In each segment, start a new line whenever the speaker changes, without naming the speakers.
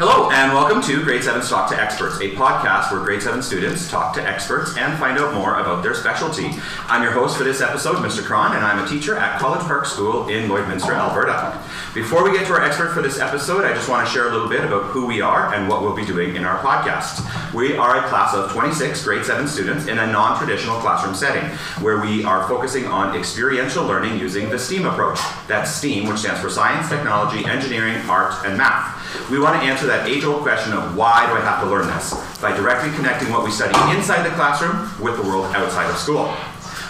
Hello, and welcome to Grade 7 Talk to Experts, a podcast where grade 7 students talk to experts and find out more about their specialty. I'm your host for this episode, Mr. Cron, and I'm a teacher at College Park School in Lloydminster, Alberta. Before we get to our expert for this episode, I just want to share a little bit about who we are and what we'll be doing in our podcast. We are a class of 26 grade 7 students in a non traditional classroom setting where we are focusing on experiential learning using the STEAM approach. That's STEAM, which stands for Science, Technology, Engineering, Art, and Math. We want to answer that age old question of why do I have to learn this by directly connecting what we study inside the classroom with the world outside of school.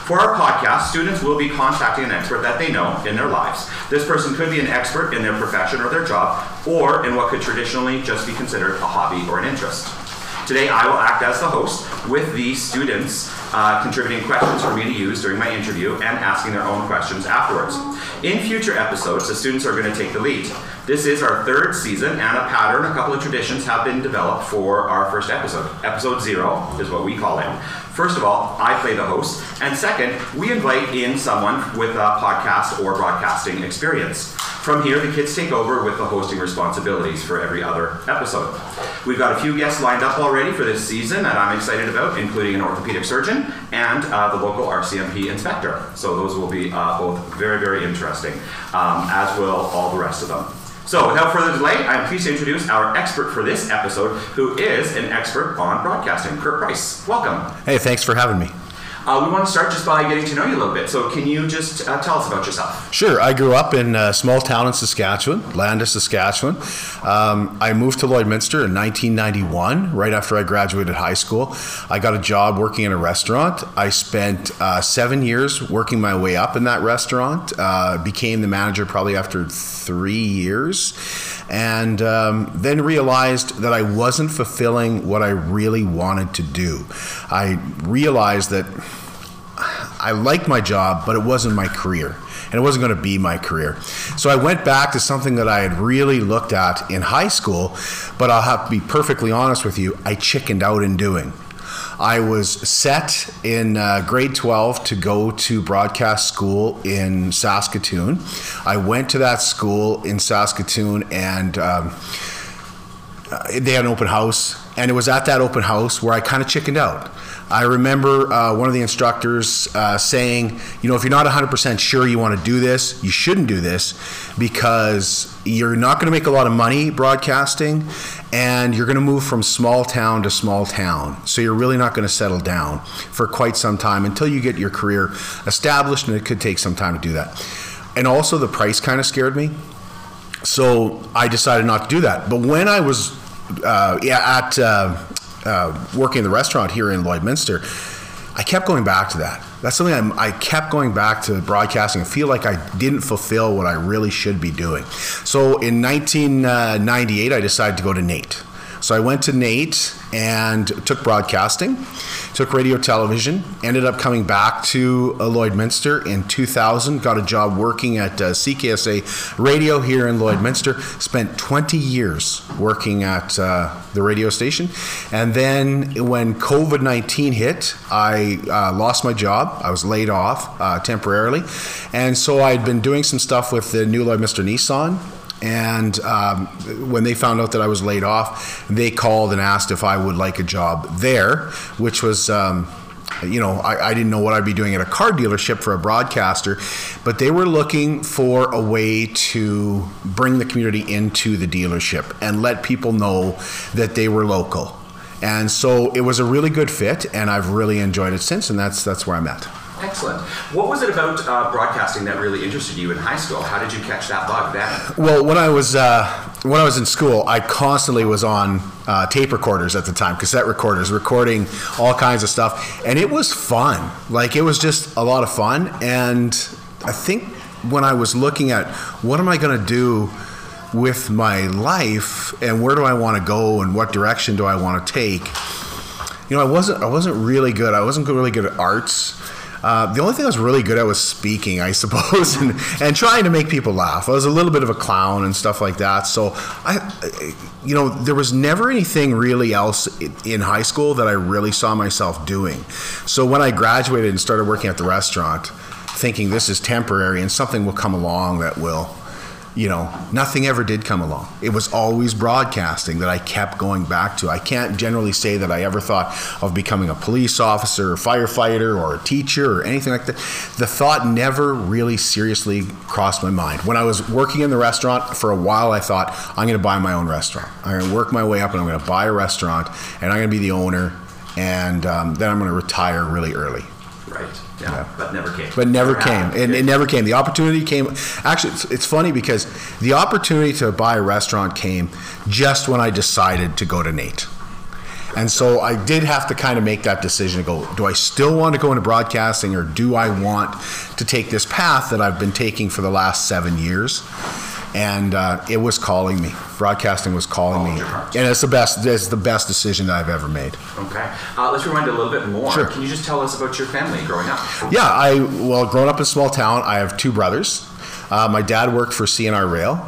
For our podcast, students will be contacting an expert that they know in their lives. This person could be an expert in their profession or their job, or in what could traditionally just be considered a hobby or an interest. Today, I will act as the host with the students uh, contributing questions for me to use during my interview and asking their own questions afterwards. In future episodes, the students are going to take the lead. This is our third season, and a pattern, a couple of traditions have been developed for our first episode. Episode zero is what we call it. First of all, I play the host, and second, we invite in someone with a podcast or broadcasting experience. From here, the kids take over with the hosting responsibilities for every other episode. We've got a few guests lined up already for this season that I'm excited about, including an orthopedic surgeon and uh, the local RCMP inspector. So those will be uh, both very, very interesting, um, as will all the rest of them. So, without further delay, I'm pleased to introduce our expert for this episode, who is an expert on broadcasting, Kurt Price. Welcome.
Hey, thanks for having me.
Uh, we want to start just by getting to know you a little bit. So, can you just uh, tell us about yourself?
Sure. I grew up in a small town in Saskatchewan, Landis, Saskatchewan. Um, I moved to Lloydminster in 1991, right after I graduated high school. I got a job working in a restaurant. I spent uh, seven years working my way up in that restaurant. Uh, became the manager probably after three years, and um, then realized that I wasn't fulfilling what I really wanted to do. I realized that I liked my job, but it wasn't my career. And it wasn't going to be my career. So I went back to something that I had really looked at in high school, but I'll have to be perfectly honest with you, I chickened out in doing. I was set in uh, grade 12 to go to broadcast school in Saskatoon. I went to that school in Saskatoon and um, uh, they had an open house. And it was at that open house where I kind of chickened out. I remember uh, one of the instructors uh, saying, you know, if you're not 100% sure you want to do this, you shouldn't do this because you're not going to make a lot of money broadcasting and you're going to move from small town to small town. So you're really not going to settle down for quite some time until you get your career established, and it could take some time to do that. And also, the price kind of scared me. So I decided not to do that. But when I was uh, at uh, uh, working in the restaurant here in Lloydminster, I kept going back to that. That's something I'm, i kept going back to broadcasting. I feel like I didn't fulfill what I really should be doing. So in 1998, I decided to go to NAIT. So I went to NAIT and took broadcasting, took radio television, ended up coming back to uh, Lloydminster in 2000, got a job working at uh, CKSA Radio here in Lloydminster, spent 20 years working at uh, the radio station. And then when COVID 19 hit, I uh, lost my job. I was laid off uh, temporarily. And so I'd been doing some stuff with the new Lloydminster Nissan and um, when they found out that I was laid off, they called and asked if I would like a job there, which was. Um, you know, I, I, didn't know what I'd be doing at a car dealership for a broadcaster, but they were looking for a way to bring the community into the dealership and let people know that they were local. And so it was a really good fit, and I've really enjoyed it since, and that's that's where I'm at.
Excellent. What was it about uh, broadcasting that really interested you in high school? How did you catch that bug then?
Well, when I was uh, when I was in school, I constantly was on uh, tape recorders at the time, cassette recorders, recording all kinds of stuff, and it was fun. Like it was just a lot of fun. And I think when I was looking at what am I going to do with my life, and where do I want to go, and what direction do I want to take, you know, I wasn't I wasn't really good. I wasn't really good at arts. Uh, the only thing I was really good at was speaking, I suppose, and, and trying to make people laugh. I was a little bit of a clown and stuff like that. So I, you know, there was never anything really else in high school that I really saw myself doing. So when I graduated and started working at the restaurant, thinking this is temporary and something will come along that will you know, nothing ever did come along. It was always broadcasting that I kept going back to. I can't generally say that I ever thought of becoming a police officer or firefighter or a teacher or anything like that. The thought never really seriously crossed my mind. When I was working in the restaurant for a while, I thought, I'm going to buy my own restaurant. I'm going to work my way up and I'm going to buy a restaurant and I'm going to be the owner and um, then I'm going to retire really early.
Right. Yeah.
Yeah.
But never came.
But never came.
happened.
It, it never came. The opportunity came. Actually, it's, it's funny because the opportunity to buy a restaurant came just when I decided to go to NAIT. And so I did have to kind of make that decision to go, do I still want to go into broadcasting or do I want to take this path that I've been taking for the last seven years? And uh, it was calling me. Broadcasting was calling me. And it's the best, it's the best decision that I've ever made.
Okay. Uh, let's rewind a little bit more.
Sure.
Can you just tell us about your family growing up?
Yeah, I well, growing up in a small town, I have two brothers. Uh, my dad worked for CNR Rail,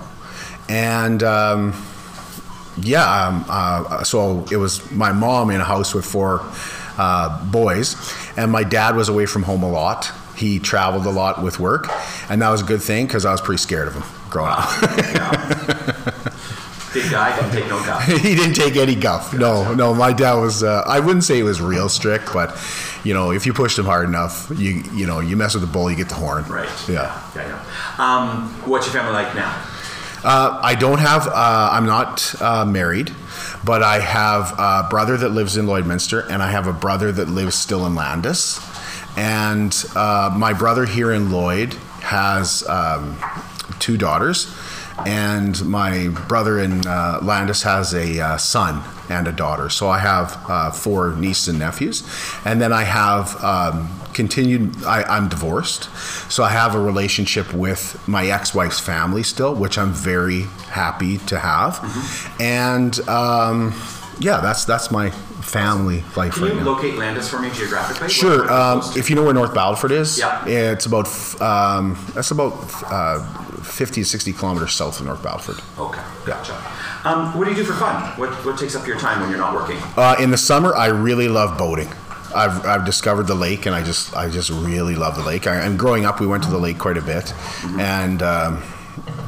and um, yeah, um, uh, so it was my mom in a house with four uh, boys, and my dad was away from home a lot. He traveled a lot with work, and that was a good thing because I was pretty scared of him growing up.
Yeah. Big guy, didn't take no guy.
he didn't take any guff. No, no. My dad was. Uh, I wouldn't say he was real strict, but you know, if you pushed him hard enough, you you know, you mess with the bull, you get the horn.
Right.
Yeah.
Yeah, yeah. Um, what's your family like now?
Uh, I don't have. Uh, I'm not uh, married, but I have a brother that lives in Lloydminster, and I have a brother that lives still in Landis. And uh, my brother here in Lloyd has um, two daughters, and my brother in uh, Landis has a uh, son and a daughter. So I have uh, four nieces and nephews, and then I have. Um, continued I, i'm divorced so i have a relationship with my ex-wife's family still which i'm very happy to have and um, yeah that's that's my family life
Can
right
you
now
locate Landis for me geographically?
Sure. Um, if you know where North Battleford is,
Yeah.
it's about um, that's about uh, 50 to 60 kilometers south of North Battleford.
Okay, gotcha. Um, what do you do for fun? What, what takes up your time when you're not working?
Uh, in the summer, I really love boating. I've, I've discovered the lake, and I just I just really love the lake. I, and growing up, we went to the lake quite a bit, and um,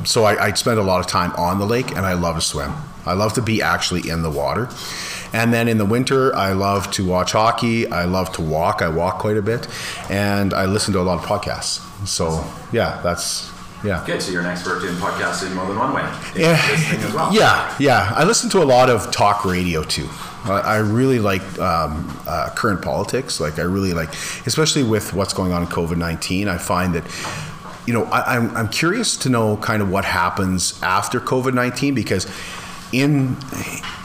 so I, I spend a lot of time on the lake, and I love to swim. I love to be actually in the water. And then in the winter, I love to watch hockey. I love to walk. I walk quite a bit, and I listen to a lot of podcasts. So yeah, that's yeah.
Good, so you're an expert in podcasting more than one way.
Yeah,
well.
yeah, yeah. I listen to a lot of talk radio too. I, I really like um, uh, current politics. Like I really like, especially with what's going on in COVID nineteen. I find that. You know, I, I'm, I'm curious to know kind of what happens after COVID 19 because in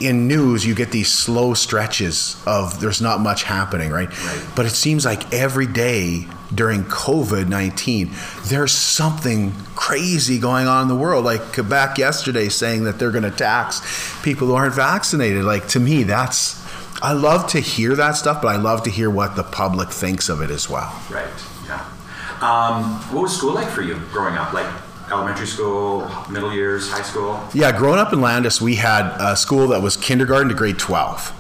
in news you get these slow stretches of there's not much happening, right?
Right.
But it seems like every day during COVID 19, there's something crazy going on in the world. Like Quebec yesterday saying that they're going to tax people who aren't vaccinated. Like to me, that's, I love to hear that stuff, but I love to hear what the public thinks of it as well.
Right, yeah. Um, what was school like for you growing up? Like elementary school, middle years, high school?
Yeah, growing up in Landis, we had a school that was kindergarten to grade 12.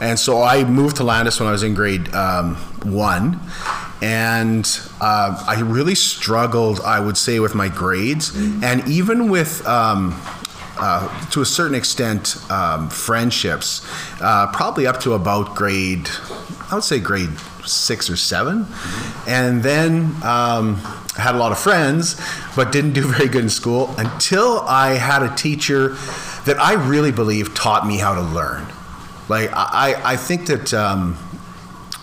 And so I moved to Landis when I was in grade um, one. And uh, I really struggled, I would say, with my grades. And even with, um, uh, to a certain extent, um, friendships, uh, probably up to about grade, I would say grade six or seven. And then um, had a lot of friends, but didn't do very good in school until I had a teacher that I really believe taught me how to learn. Like, I, I think that um,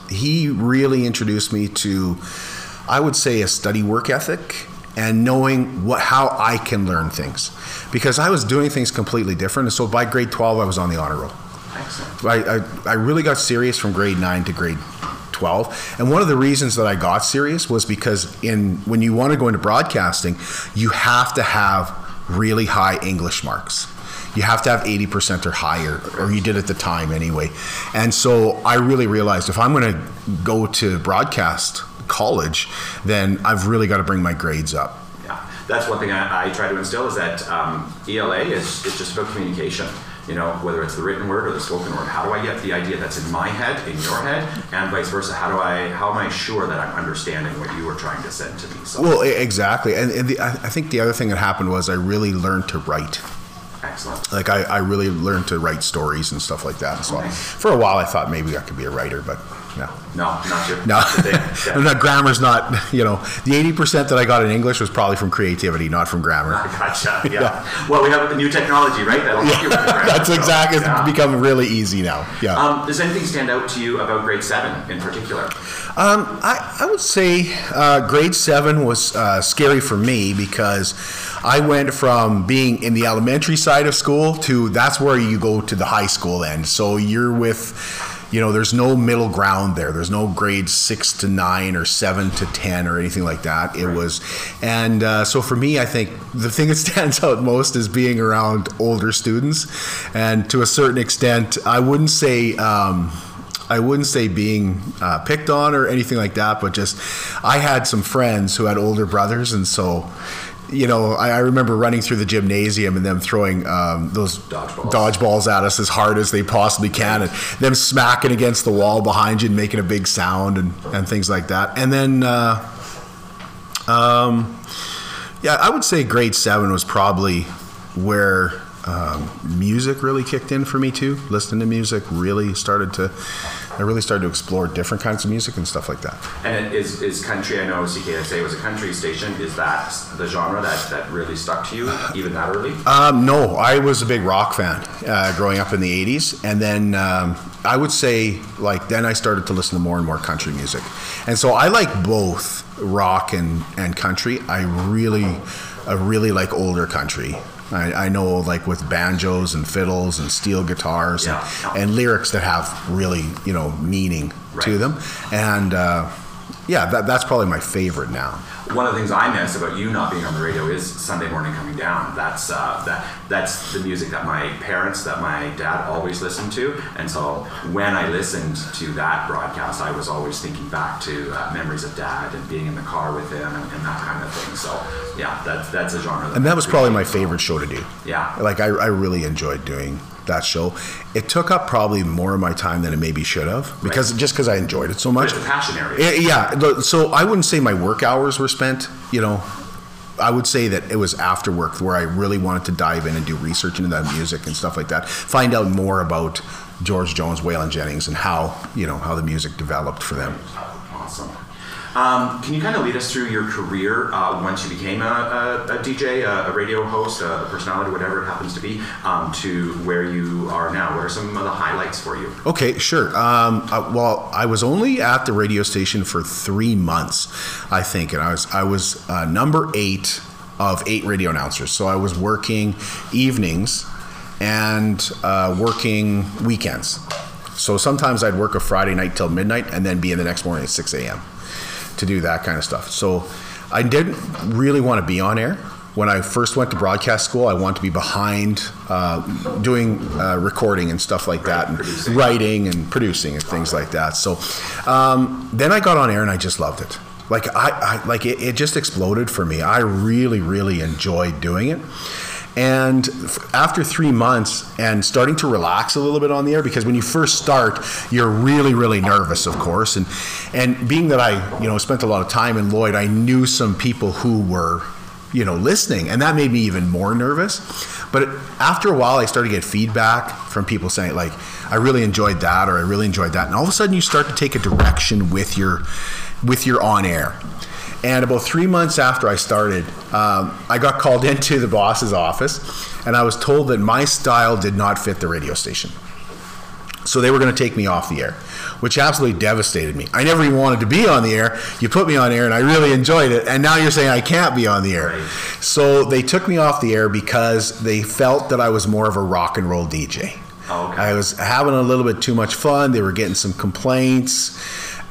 he really introduced me to, I would say, a study work ethic and knowing what how I can learn things. Because I was doing things completely different. And so by grade 12, I was on the honor roll.
Excellent.
I, I, I really got serious from grade 9 to grade 12 and one of the reasons that i got serious was because in when you want to go into broadcasting you have to have really high english marks. You have to have 80% or higher or you did at the time anyway. And so i really realized if i'm going to go to broadcast college then i've really got to bring my grades up.
Yeah, that's one thing I, I try to instill is that um, ELA is, is just about communication. You know, whether it's the written word or the spoken word, how do I get the idea that's in my head in your head, and vice versa? How do I, how am I sure that I'm understanding what you were trying to send to me? So,
Well, exactly. And, and the, I I think the other thing that happened was I really learned to write.
excellent.
Like I, I really learned to write stories and stuff like that. So for a while I thought maybe I could be a writer, but no.
No, not your,
No,
thing.
Grammar's not, you know, the 80% that I got in English was probably from creativity, not from grammar.
Gotcha. Yeah. Well, we have new technology, right? That'll help you with the grammar,
That's
so,
exactly, it's become really easy now. Yeah.
Um, does anything stand out to you about grade seven in particular?
Um, I, I would say uh, grade seven was uh, scary for me because I went from being in the elementary side of school to that's where you go to the high school end. So you're with, you know, there's no middle ground there. There's no grade six to nine or seven to 10 or anything like that. It was, and uh, so for me, I think the thing that stands out most is being around older students. And to a certain extent, I wouldn't say, um, I wouldn't say being uh, picked on or anything like that, but just I had some friends who had older brothers, and so you know I, I remember running through the gymnasium and them throwing um, those
Dodgeballs.
dodgeballs at us as hard as they possibly can, and them smacking against the wall behind you and making a big sound and, and things like that. And then, uh, um, yeah, I would say grade seven was probably where um, music really kicked in for me too. Listening to music really started to, I really started to explore different kinds of music and stuff like that.
And is, is country, I know CKSA was a country station. Is that the genre that, that really stuck to you, even that early?
Um, no, I was a big rock fan uh, growing up in the 80s. And then um, I would say, like, then I started to listen to more and more country music. And so I like both rock and, and country. I really, I really like older country. I, I know, like, with banjos and fiddles and steel guitars
Yeah.
and, and lyrics that have really, you know, meaning to them. And uh, yeah, that, that's probably my favorite now.
One of the things I miss about you not being on the radio is Sunday morning coming down. That's uh, that that's the music that my parents, that my dad always listened to, and so when I listened to that broadcast, I was always thinking back to uh, memories of dad and being in the car with him and, and that kind of thing. So yeah, that's that's a genre.
And that was probably my favorite show to do.
Yeah.
Like I, I really enjoyed doing that show. It took up probably more of my time than it maybe should have because
Right.
just because I enjoyed it so much.
it's a passion area.
Eh, Yeah, so I wouldn't say my work hours were spent, you know. I would say that it was after work where I really wanted to dive in and do research into that music and stuff like that. Find out more about George Jones, Waylon Jennings, and how you know how the music developed for them.
Awesome. Um, can you kind of lead us through your career uh, once you became a, a, a DJ, a, a radio host, a personality, whatever it happens to be, um, to where you are now? What are some of the highlights for you?
Okay, sure. Um, uh, well, I was only at the radio station for three months, I think, and I was I was uh, number eight of eight radio announcers. So I was working evenings and uh, working weekends. So sometimes I'd work a Friday night till midnight and then be in the next morning at six a.m. to do that kind of stuff. So I didn't really want to be on air. When I first went to broadcast school, I wanted to be behind uh, doing uh, recording and stuff like that, and
producing.
writing and producing and things like that. So um, then I got on air and I just loved it. Like I, I like it, it just exploded for me. I really, really enjoyed doing it. And after three months and starting to relax a little bit on the air, because when you first start, you're really, really nervous, of course. And and being that I, you know, spent a lot of time in Lloyd, I knew some people who were, you know, listening, and that made me even more nervous. But after a while, I started to get feedback from people saying like, "I really enjoyed that," or "I really enjoyed that," and all of a sudden, you start to take a direction with your with your on air. And about three months after I started, um, I got called into the boss's office, and I was told that my style did not fit the radio station. So they were going to take me off the air, which absolutely devastated me. I never even wanted to be on the air. You put me on air, and I really enjoyed it. And now you're saying I can't be on the air.
Right.
So they took me off the air because they felt that I was more of a rock and roll DJ.
Oh, okay.
I was having a little bit too much fun. They were getting some complaints.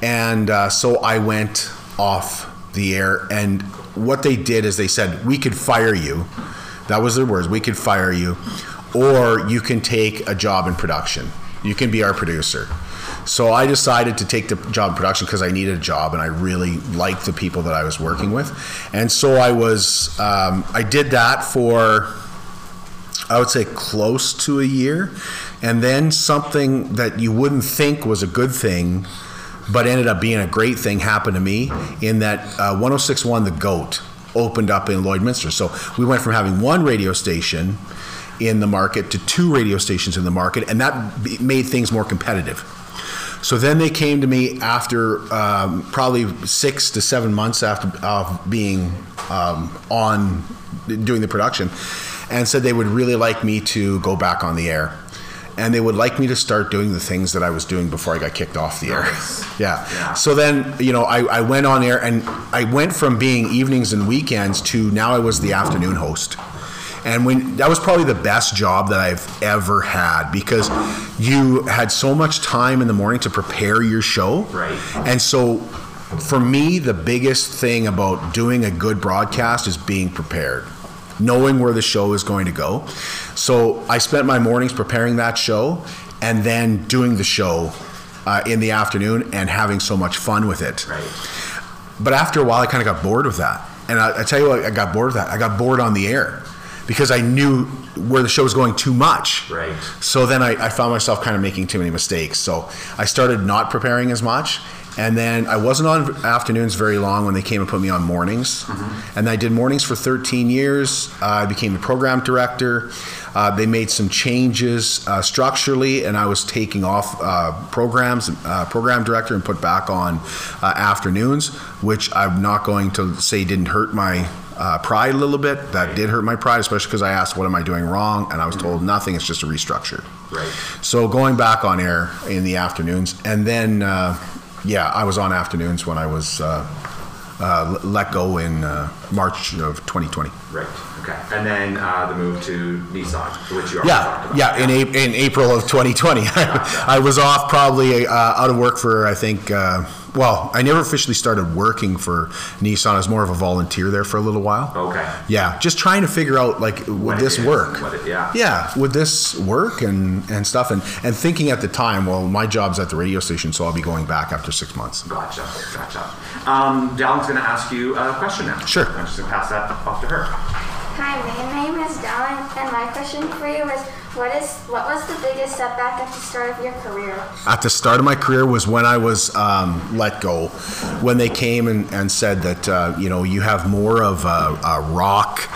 And uh, so I went off the air. And what they did is they said, we could fire you. That was their words. We could fire you. Or you can take a job in production. You can be our producer. So I decided to take the job in production because I needed a job and I really liked the people that I was working with. And so I was, um, I did that for I would say close to a year. And then something that you wouldn't think was a good thing, but ended up being a great thing happened to me in that uh, 1061 The Goat opened up in Lloydminster. So we went from having one radio station in the market to two radio stations in the market, and that made things more competitive. So then they came to me after um, probably six to seven months after being um, on doing the production, and said they would really like me to go back on the air, and they would like me to start doing the things that I was doing before I got kicked off the air. yeah.
Yeah.
So then you know I, I went on air, and I went from being evenings and weekends to now I was the afternoon host. And when that was probably the best job that I've ever had because you had so much time in the morning to prepare your show.
Right.
And so for me, the biggest thing about doing a good broadcast is being prepared, knowing where the show is going to go. So I spent my mornings preparing that show and then doing the show uh, in the afternoon and having so much fun with it.
Right.
But after a while, I kind of got bored with that. And I, I tell you what, I got bored with that. I got bored on the air because I knew where the show was going too much.
Right.
So then I, I found myself kind of making too many mistakes. So I started not preparing as much. And then I wasn't on afternoons very long when they came and put me on mornings. And I did mornings for 13 years. Uh, I became the program director. Uh, they made some changes uh, structurally, and I was taking off uh, programs, uh, program director, and put back on uh, afternoons, which I'm not going to say didn't hurt my uh, pride a little bit. That did hurt my pride, especially because I asked, "What am I doing wrong?" And I was told nothing. It's just a restructure.
Right.
So going back on air in the afternoons, and then uh, yeah, I was on afternoons when I was uh, uh, let go in uh, March of 2020.
Right. Okay. And then uh, the move to Nissan, which you already talked
Yeah,
about.
yeah. In, A- in April of 2020, I was off probably uh, out of work for I think. Uh, well, I never officially started working for Nissan. I was more of a volunteer there for a little while.
Okay.
Yeah, just trying to figure out like would
What it
this
is
work?
what it- yeah.
Yeah, would this work and and stuff and and thinking at the time, well, my job's at the radio station, so I'll be going back after six months.
Gotcha. Gotcha. Um, Dallin's going to ask you a question now.
Sure.
I'm just going to pass that off to her.
Hi, my name is Dylan, and my question for you is, what is what was the biggest setback at the start of your career?
At the start of my career was when I was um, let go, when they came and, and said that uh, you know you have more of a, a rock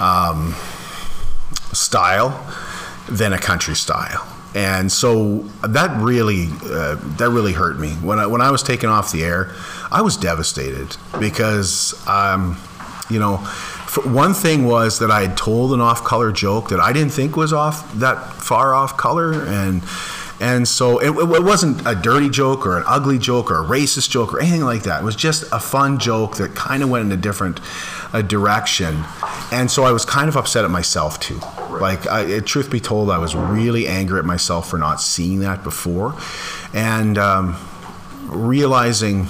um, style than a country style. And so that really uh, that really hurt me when I when I was taken off the air. I was devastated because um, you know one thing was that I had told an off color joke that I didn't think was off that far off color and and so it, it wasn't a dirty joke or an ugly joke or a racist joke or anything like that. It was just a fun joke that kind of went in a different uh, direction. And so I was kind of upset at myself too. Like, I, truth be told, I was really angry at myself for not seeing that before, and um, realizing,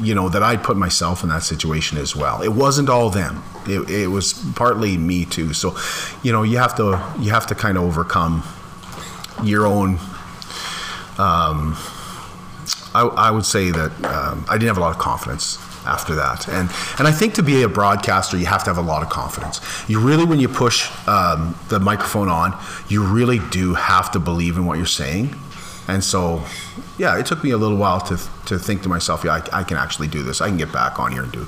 you know, that I'd put myself in that situation as well. It wasn't all them. It, it was partly me too. So, you know, you have to you have to kind of overcome your own. Um, I, I would say that um, I didn't have a lot of confidence after that, and and I think to be a broadcaster, you have to have a lot of confidence. You really, when you push um, the microphone on, you really do have to believe in what you're saying. And so, yeah, it took me a little while to to think to myself, yeah, I, I can actually do this. I can get back on here and do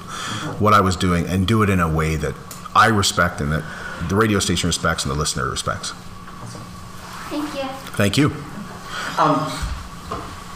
what I was doing, and do it in a way that I respect and that the radio station respects and the listener respects.
Thank you.
Thank you.
Um,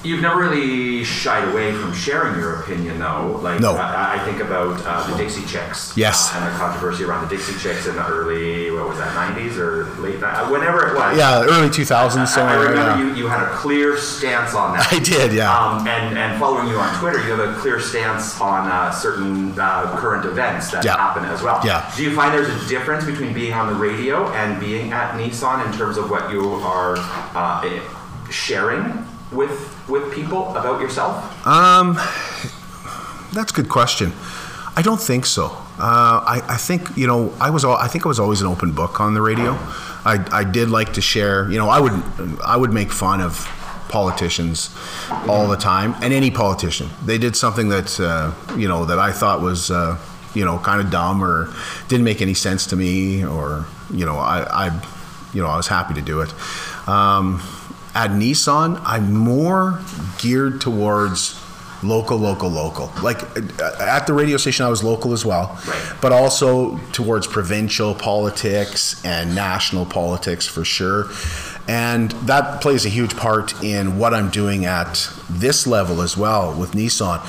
You've never really shied away from sharing your opinion, though. Like,
No.
I, I think about uh, the Dixie Chicks.
Yes.
uh, and the controversy around the Dixie Chicks in the early, what was that, 90s or late, uh, whenever it was.
Yeah, early 2000s.
I, I remember
yeah.
you, you had a clear stance on that.
I did, yeah.
Um, and, and following you on Twitter, you have a clear stance on uh, certain uh, current events that
Yeah.
happen as well.
Yeah.
Do you find there's a difference between being on the radio and being at Nissan in terms of what you are uh, sharing with with people about yourself?
That's a good question. I don't think so. Uh, I, I think you know I was al- I think I was always an open book on the radio. I, I did like to share. You know I would I would make fun of politicians all the time and any politician. They did something that uh, you know that I thought was uh, you know kind of dumb or didn't make any sense to me or you know I. I you know, I was happy to do it. Um, at Nissan, I'm more geared towards local, local, local. Like uh, at the radio station, I was local as well,
Right.
but also towards provincial politics and national politics for sure. And that plays a huge part in what I'm doing at this level as well with Nissan.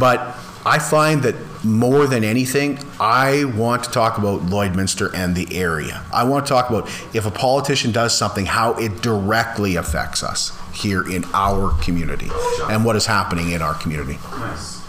But I find that more than anything, I want to talk about Lloydminster and the area. I want to talk about if a politician does something, how it directly affects us here in our community and what is happening in our community.
Nice.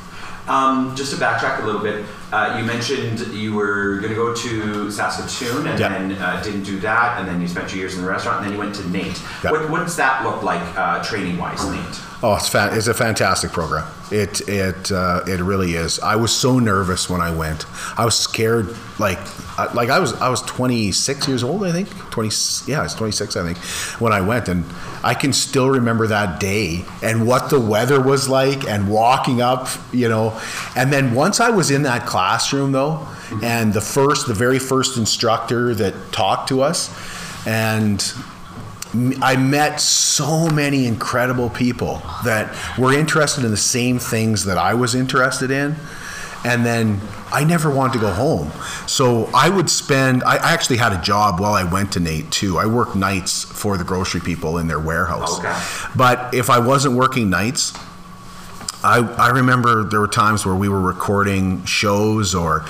Um, just to backtrack a little bit, uh, you mentioned you were going to go to Saskatoon and
Yeah.
then uh, didn't do that, and then you spent two years in the restaurant, and then you went to NAIT.
Yeah.
What, what does that look like uh, training wise, NAIT?
Oh, it's fa- it's a fantastic program. It it uh, it really is. I was so nervous when I went. I was scared. Like like I was I was 26 years old. I think 20. Yeah, I was 26. I think when I went, and I can still remember that day and what the weather was like, and walking up. You know, and then once I was in that classroom though, and the first, the very first instructor that talked to us, and I met so many incredible people that were interested in the same things that I was interested in. And then I never wanted to go home. So I would spend, I actually had a job while I went to NAIT too. I worked nights for the grocery people in their warehouse.
Okay.
But if I wasn't working nights, I, I remember there were times where we were recording shows or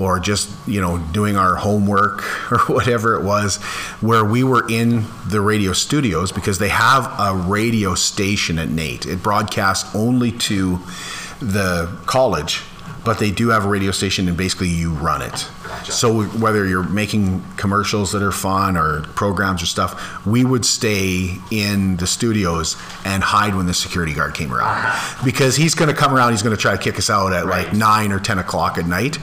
or just you know doing our homework or whatever it was where we were in the radio studios because they have a radio station at NAIT. It broadcasts only to the college, but they do have a radio station and basically you run it. So whether you're making commercials that are fun or programs or stuff, we would stay in the studios and hide when the security guard came around uh-huh. because he's going to come around. He's going to try to kick us out at like nine or ten o'clock at night,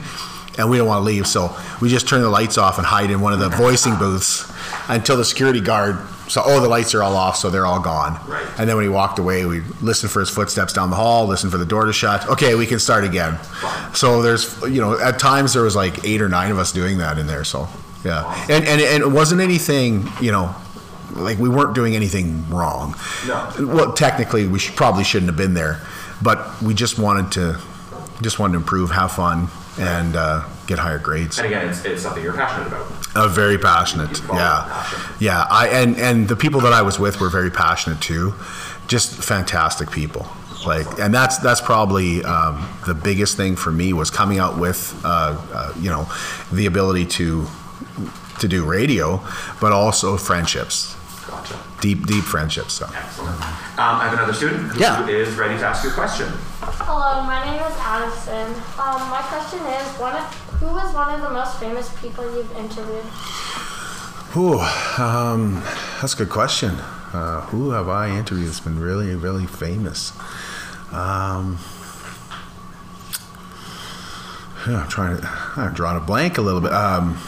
and we don't want to leave. So we just turn the lights off and hide in one of the voicing booths until the security guard. So oh, the lights are all off, so they're all gone.
Right.
And then when he walked away, we listened for his footsteps down the hall, listened for the door to shut. Okay, we can start again. So there's, you know, at times there was like eight or nine of us doing that in there. So yeah, and and, and it wasn't anything, you know, like we weren't doing anything wrong.
No.
Well, technically, we should, probably shouldn't have been there, but we just wanted to, just wanted to improve, have fun, and uh, get higher grades.
And again, it's, it's something you're passionate about.
Uh, very passionate. Yeah,
passion.
yeah. I and and the people that I was with were very passionate too. Just fantastic people. Like, and that's that's probably um, the biggest thing for me was coming out with, uh, uh, you know, the ability to to do radio, but also friendships,
Gotcha.
deep deep friendships. So.
Excellent. Um, I have another student who
Yeah.
is ready to ask you a question.
Hello, my name is Addison. Um, my question is, one of, who was one of the most famous people you've interviewed?
Ooh, um, that's a good question. Uh, who have I interviewed that's been really, really famous? Um, yeah, I'm trying to, I'm drawing a blank a little bit. Um,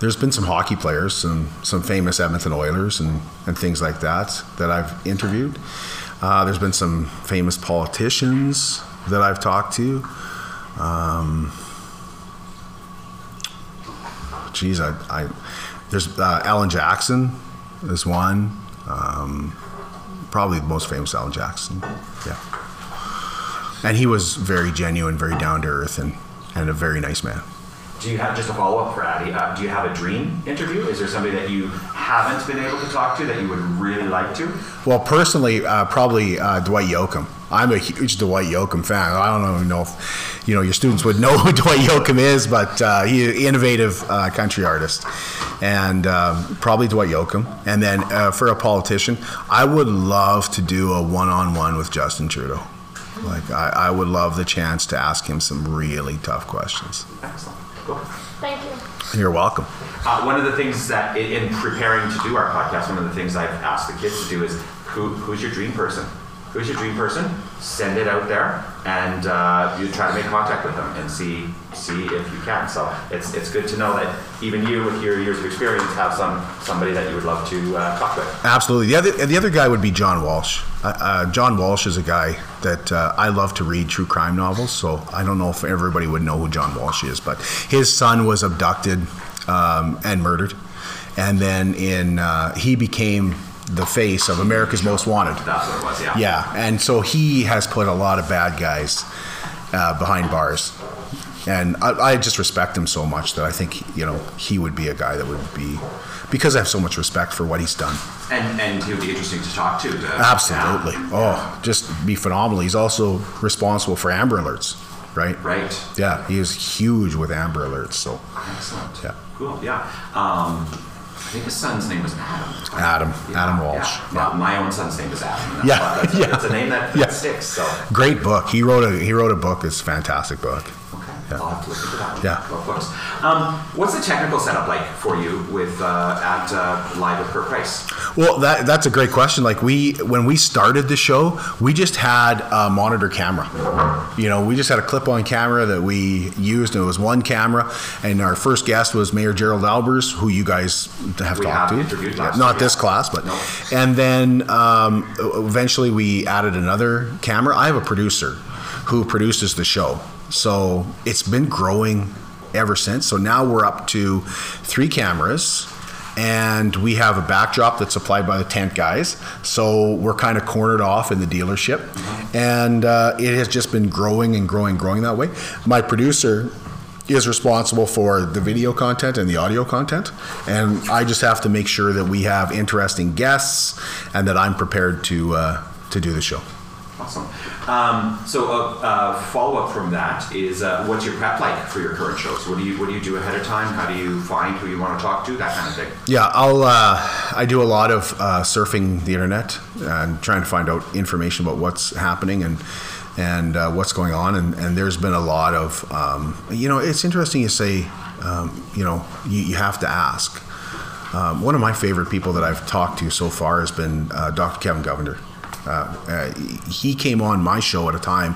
there's been some hockey players, some some famous Edmonton Oilers, and, and things like that that I've interviewed. Uh, there's been some famous politicians that I've talked to. Um, geez, I, I there's uh, Alan Jackson is one. Um, probably the most famous Alan Jackson. Yeah, and he was very genuine, very down to earth, and and a very nice man.
Do you have just a follow up for Addie? Uh, do you have a dream interview? Is there somebody that you haven't been able to talk to that you would really like to?
Well, personally, uh, probably uh, Dwight Yoakam. I'm a huge Dwight Yoakam fan. I don't even know if you know your students would know who Dwight Yoakam is, but uh, he's an innovative uh, country artist, and um, probably Dwight Yoakam. And then uh, for a politician, I would love to do a one-on-one with Justin Trudeau. Like I, I would love the chance to ask him some really tough questions.
Excellent. Cool.
Thank you.
You're welcome.
Uh, one of the things that, in, in preparing to do our podcast, one of the things I've asked the kids to do is who, who's your dream person? Who's your dream person? Send it out there, and uh, you try to make contact with them and see see if you can. So it's it's good to know that even you, with your years of experience, have some somebody that you would love to uh, talk with.
Absolutely. The other the other guy would be John Walsh. Uh, uh, John Walsh is a guy that uh, I love to read true crime novels. So I don't know if everybody would know who John Walsh is, but his son was abducted um, and murdered. And then in uh, he became the face of America's Most Wanted.
That's what it was. Yeah.
Yeah, and so he has put a lot of bad guys uh, behind bars, and I, I just respect him so much that I think you know he would be a guy that would be because I have so much respect for what he's done.
And and he would be interesting to talk to. to
Absolutely.
Yeah.
Oh, just be phenomenal. He's also responsible for Amber Alerts, right?
Right.
Yeah, he is huge with Amber Alerts. So
Excellent.
Yeah.
Cool. Yeah. Um, think his son's name was Adam.
Adam,
Yeah,
Adam Walsh.
Yeah. My- My own son's name is Adam. That's
Yeah,
why- That's,
yeah.
It's a name that, that
Yeah.
sticks. So.
great book. He wrote a he wrote a book. It's a fantastic book. Yeah.
I'll have to look into that one.
Yeah.
Of course. Um, what's the technical setup like for you with uh, at uh, Live with Kurt Price?
Well, that that's a great question. Like we, when we started the show, we just had a monitor camera. You know, we just had a clip-on camera that we used, and it was one camera. And our first guest was Mayor Gerald Aalbers, who you guys have
We
talked
have
to.
interviewed last
Not
year,
this class, but.
No.
And then um, eventually we added another camera. I have a producer who produces the show, so it's been growing ever since. So now we're up to three cameras and we have a backdrop that's supplied by the tent guys. So we're kind of cornered off in the dealership, and uh, it has just been growing and growing, growing that way. My producer is responsible for the video content and the audio content, and I just have to make sure that we have interesting guests and that I'm prepared to uh, to do the show.
Awesome. Um, so a uh, uh, follow up from that is uh, what's your prep like for your current shows? What do you what do you do ahead of time? How do you find who you want to talk to? That kind of thing.
Yeah, I'll. Uh, I do a lot of uh, surfing the internet and trying to find out information about what's happening and and uh, what's going on. And, and there's been a lot of, um, you know, it's interesting you say, um, you know, you, you have to ask. Um, one of my favorite people that I've talked to so far has been uh, Dr. Kevin Govender. Uh, uh, he came on my show at a time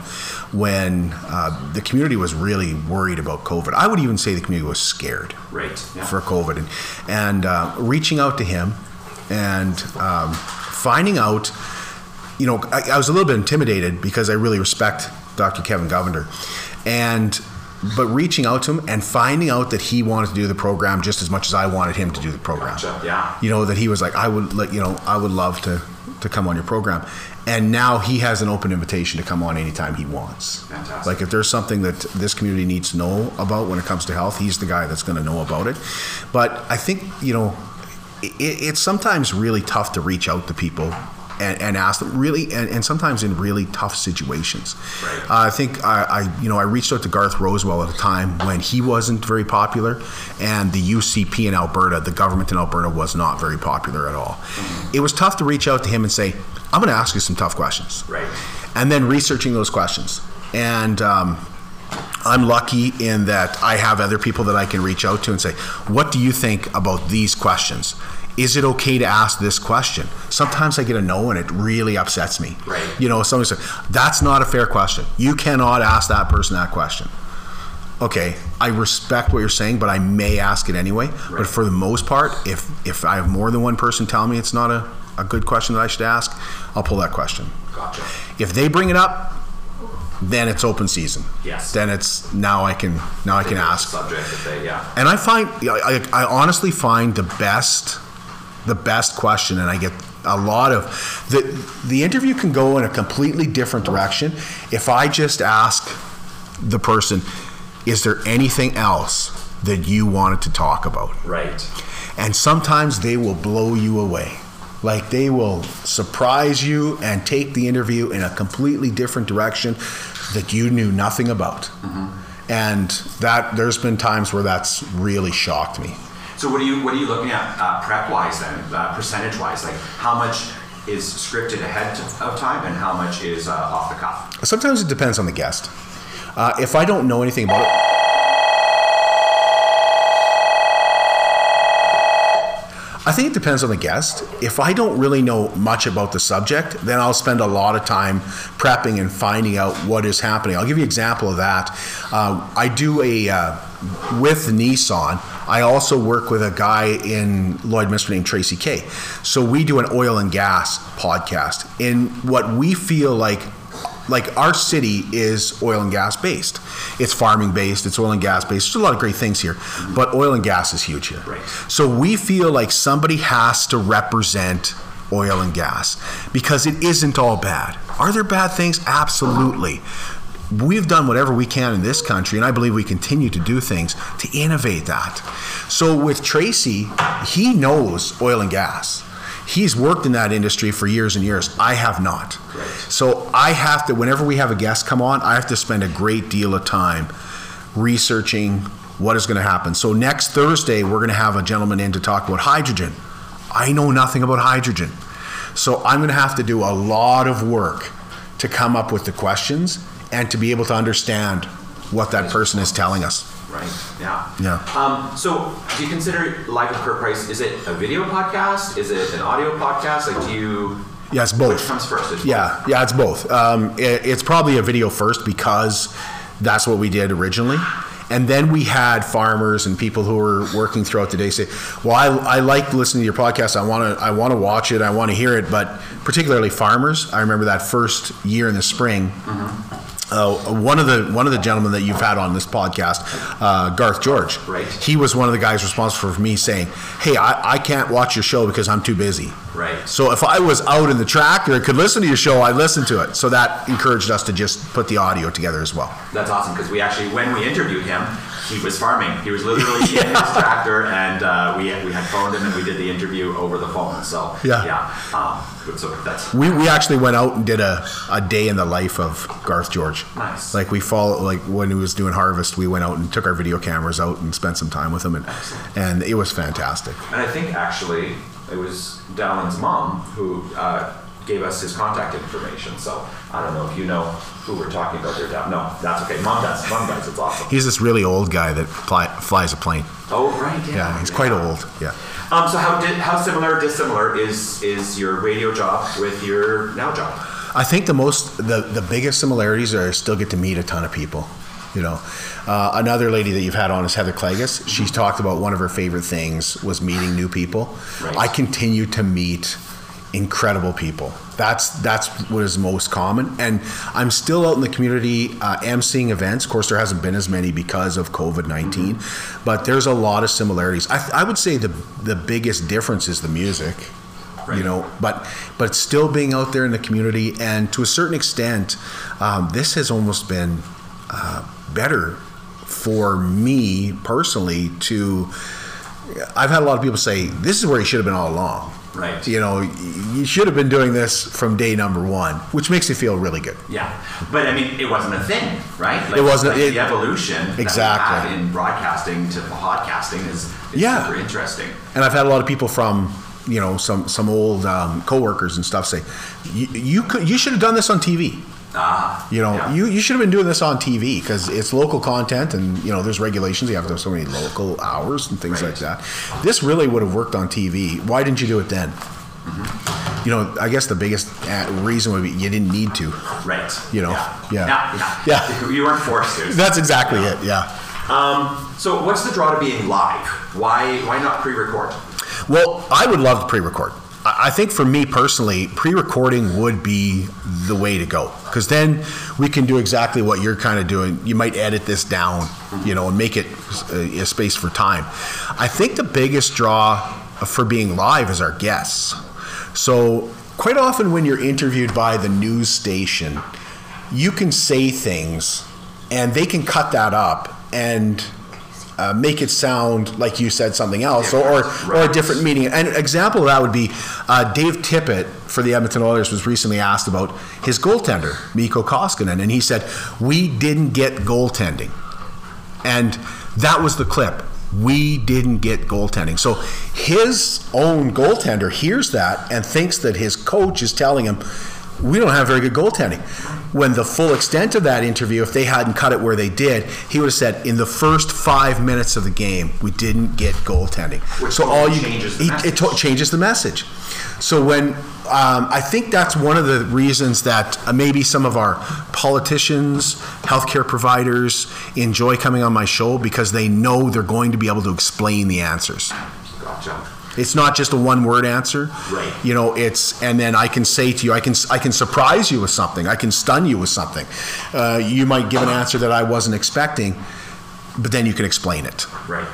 when uh, the community was really worried about COVID. I would even say the community was scared
Right. Yeah.
for COVID, and, and uh, reaching out to him and um, finding out, you know, I, I was a little bit intimidated because I really respect Dr. Kevin Govender, and but reaching out to him and finding out that he wanted to do the program just as much as I wanted him to do the program.
Gotcha, yeah.
You know that he was like, I would let you know, I would love to to come on your program, and now he has an open invitation to come on anytime he wants.
Fantastic.
Like if there's something that this community needs to know about when it comes to health, he's the guy that's going to know about it. But I think you know, it, it's sometimes really tough to reach out to people. And, and ask them really, and, and sometimes in really tough situations.
Right.
Uh, I think I, I, you know, I reached out to Garth Rowswell at a time when he wasn't very popular, and the UCP in Alberta, the government in Alberta, was not very popular at all. It was tough to reach out to him and say, "I'm going to ask you some tough questions,"
Right.
and then researching those questions. And um, I'm lucky in that I have other people that I can reach out to and say, "What do you think about these questions?" Is it okay to ask this question? Sometimes I get a no and it really upsets me.
Right.
You know, somebody said, that's not a fair question. You cannot ask that person that question. Okay, I respect what you're saying, but I may ask it anyway.
Right.
But for the most part, if if I have more than one person tell me it's not a, a good question that I should ask, I'll pull that question.
Gotcha.
If they bring it up, then it's open season.
Yes.
Then it's now I can now I can ask.
subject they yeah.
And I find I, I honestly find the best the best question, and I get a lot of the the interview can go in a completely different direction if I just ask the person, is there anything else that you wanted to talk about?
Right.
And sometimes they will blow you away. Like they will surprise you and take the interview in a completely different direction that you knew nothing about. Mm-hmm. And that there's been times where that's really shocked me.
So what are you what are you looking at uh, prep wise then, uh, percentage wise? Like how much is scripted ahead of time and how much is uh, off the cuff?
Sometimes it depends on the guest. Uh, if I don't know anything about it, I think it depends on the guest. If I don't really know much about the subject, then I'll spend a lot of time prepping and finding out what is happening. I'll give you an example of that. Uh, I do a uh, with Nissan. I also work with a guy in Lloydminster named Tracy Kay. So we do an oil and gas podcast. In what we feel like like our city is oil and gas based. It's farming based. It's oil and gas based. There's a lot of great things here, but oil and gas is huge here.
Right.
So we feel like somebody has to represent oil and gas because it isn't all bad. Are there bad things? Absolutely. We've done whatever we can in this country, and I believe we continue to do things to innovate that. So with Tracy, he knows oil and gas. He's worked in that industry for years and years. I have not.
Right.
So I have to, whenever we have a guest come on, I have to spend a great deal of time researching what is going to happen. So next Thursday, we're going to have a gentleman in to talk about hydrogen. I know nothing about hydrogen. So I'm going to have to do a lot of work to come up with the questions and to be able to understand what that person is telling us.
Right. Yeah.
Yeah.
Um, so, do you consider Live with Kurt Price? Is it a video podcast? Is it an audio podcast? Like, do you?
Yeah, it's
Which
both.
comes first? It's
Yeah, yeah, it's both. Um, it, it's probably a video first because that's what we did originally. And then we had farmers and people who were working throughout the day say, "Well, I, I like listening to your podcast. I want to I want to watch it. I want to hear it." But particularly farmers, I remember that first year in the spring. Uh, one of the one of the gentlemen that you've had on this podcast, uh, Garth George,
Right.
He was one of the guys responsible for me saying, "Hey, I, I can't watch your show because I'm too busy."
Right.
So if I was out in the tractor and could listen to your show, I'd listen to it. So that encouraged us to just put the audio together as well.
That's awesome because we actually, when we interviewed him, he was farming. He was literally in his tractor, and uh, we we had phoned him and we did the interview over the phone. So
Yeah.
yeah. Um, so that's
We, we actually went out and did a, a day in the life of Garth George.
Nice.
Like we follow like when he was doing harvest, we went out and took our video cameras out and spent some time with him, and and it was fantastic.
And I think actually it was Dallin's mom who uh, gave us his contact information. So I don't know if you know who we're talking about there. No, that's okay. Mom does. Mom does. It's awesome.
He's this really old guy that fly, flies a plane.
Oh, right. Yeah.
Yeah, he's quite old. Yeah.
Um, so how did how similar, dissimilar is is your radio job with your now job?
I think the most, the, the biggest similarities are I still get to meet a ton of people. You know, uh, another lady that you've had on is Heather Clagus. She's talked about one of her favorite things was meeting new people.
Right.
I continue to meet incredible people. That's that's what is most common, and I'm still out in the community uh, seeing events. Of course, there hasn't been as many because of COVID 19 but there's a lot of similarities. I, I would say the the biggest difference is the music
Right.
you know but but still being out there in the community and to a certain extent um, this has almost been uh, better for me personally to i've had a lot of people say this is where he should have been all along
Right.
you know you should have been doing this from day number one which makes you feel really good
Yeah, but I mean, it wasn't a thing, right? Like,
It wasn't-
like
it-
the evolution
Exactly.
in broadcasting to podcasting is, is
Yeah.
super interesting.
and I've had a lot of people from you know some some old um, coworkers and stuff say you, you could you should have done this on TV.
Ah,
You know,
yeah.
you, you should have been doing this on TV because it's local content and, you know, there's regulations. You have to have so many local hours and things
Right.
like that. This really would have worked on TV. Why didn't you do it then?
Mm-hmm.
You know, I guess the biggest uh, reason would be you didn't need to.
right.
You know,
yeah,
yeah.
yeah,
Yeah.
You weren't forced to.
That's exactly it, yeah.
Um, so, what's the draw to being live? Why why not pre-record?
Well, I would love to pre-record. I think for me personally, pre-recording would be the way to go because then we can do exactly what you're kind of doing. You might edit this down, you know, and make it a, a space for time. I think the biggest draw for being live is our guests. So quite often when you're interviewed by the news station, you can say things and they can cut that up and uh, make it sound like you said something else or, or, or a different meaning. And an example of that would be uh, Dave Tippett for the Edmonton Oilers was recently asked about his goaltender, Mikko Koskinen, and he said, We didn't get goaltending. And that was the clip. We didn't get goaltending. So his own goaltender hears that and thinks that his coach is telling him, we don't have very good goaltending. When the full extent of that interview, if they hadn't cut it where they did, he would have said, in the first five minutes of the game, we didn't get goaltending.
Which
so all you
changes the
he, it to- changes the message. So when um, I think that's one of the reasons that uh, maybe some of our politicians, healthcare providers enjoy coming on my show because they know they're going to be able to explain the answers.
Gotcha.
It's not just a one word answer.
Right.
You know, it's and then I can say to you, I can I can surprise you with something. I can stun you with something. Uh, you might give an answer that I wasn't expecting, but then you can explain it.
Right.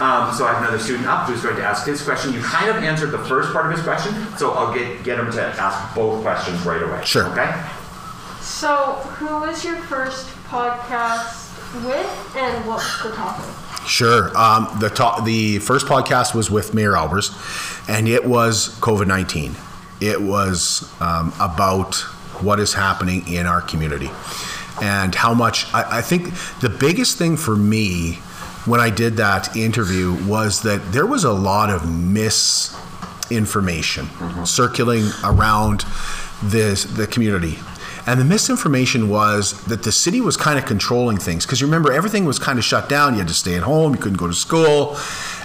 Um, so I have another student up who's going to ask his question. You kind of answered the first part of his question, so I'll get get him to ask both questions right away.
Sure.
Okay.
So, who was your first podcast with, and what was the topic?
Sure. Um, the the first podcast was with Mayor Aalbers, and it was COVID nineteen. It was um, about what is happening in our community and how much. I, I think the biggest thing for me when I did that interview was that there was a lot of misinformation circulating around this the community. And the misinformation was that the city was kind of controlling things because you remember everything was kind of shut down. You had to stay at home. You couldn't go to school.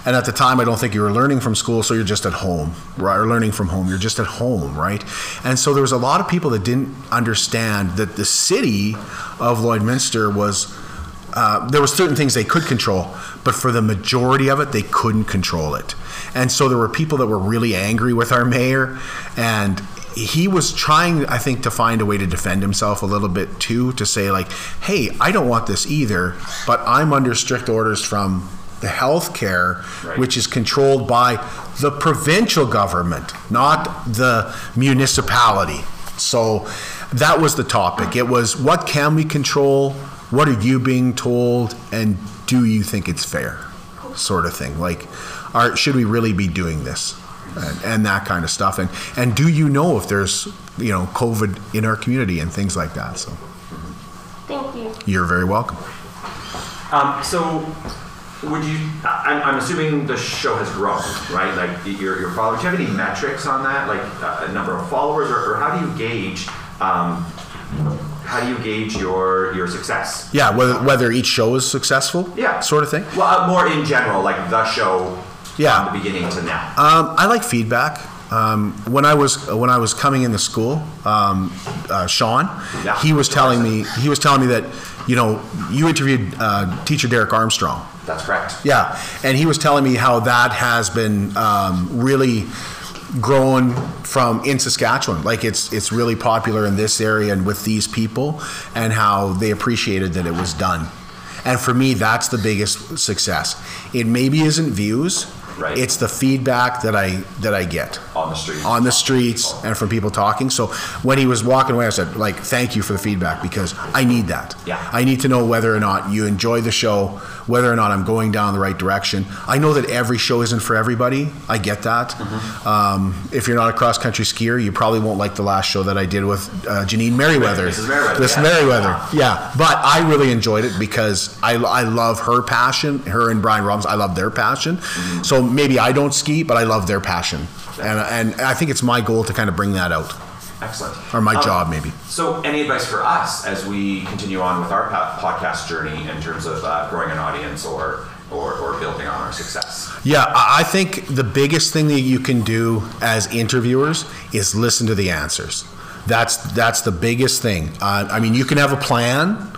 And at the time, I don't think you were learning from school, so you're just at home, right? Or learning from home. You're just at home, right? And so there was a lot of people that didn't understand that the city of Lloydminster was uh, there were certain things they could control, but for the majority of it, they couldn't control it. And so there were people that were really angry with our mayor, and he was trying, I think, to find a way to defend himself a little bit too, to say like, "Hey, I don't want this either, but I'm under strict orders from the health care,
Right.
which is controlled by the provincial government, not the municipality." So that was the topic. It was what can we control? What are you being told? And do you think it's fair? Sort of thing. Like, are, should we really be doing this? And, and that kind of stuff. And, and do you know if there's, you know, COVID in our community and things like that? So
Thank you.
you're very welcome.
Um, so, would you? I- I'm, I'm assuming the show has grown, right? Like your your followers. Do you have any metrics on that, like uh, a number of followers, or, or how do you gauge? Um, how do you gauge your your success?
Yeah, whether, whether each show is successful,
Yeah.
sort of thing.
Well, uh, more in general, like the show
Yeah.
from the beginning to now.
Um, I like feedback. Um, when I was when I was coming into school, um, uh, Sean,
Yeah.
he was telling me he was telling me that you know you interviewed uh, teacher Derek Armstrong.
That's correct.
Yeah, and he was telling me how that has been um, really grown from in Saskatchewan. Like it's it's really popular in this area and with these people, and how they appreciated that it was done. And for me, that's the biggest success. It maybe isn't views.
Right.
It's the feedback that I that I get
On the street.
on the streets and from people talking. So when he was walking away, I said, like, thank you for the feedback because I need that.
Yeah.
I need to know whether or not you enjoy the show, whether or not I'm going down the right direction. I know that every show isn't for everybody. I get that.
Mm-hmm.
Um, if you're not a cross country skier, you probably won't like the last show that I did with uh, Janine Merriweather.
Mrs. Merriweather,
Mrs.
yeah.
Merriweather. Yeah. But I really enjoyed it because I, I love her passion, her and Brian Robbins. I love their passion.
Mm-hmm.
So maybe I don't ski, but I love their passion. And, and I think it's my goal to kind of bring that out,
Excellent.
or my
Um,
job maybe.
So, any advice for us as we continue on with our podcast journey in terms of uh, growing an audience or, or or building on our success?
Yeah, I think the biggest thing that you can do as interviewers is listen to the answers. That's that's the biggest thing. Uh, I mean, you can have a plan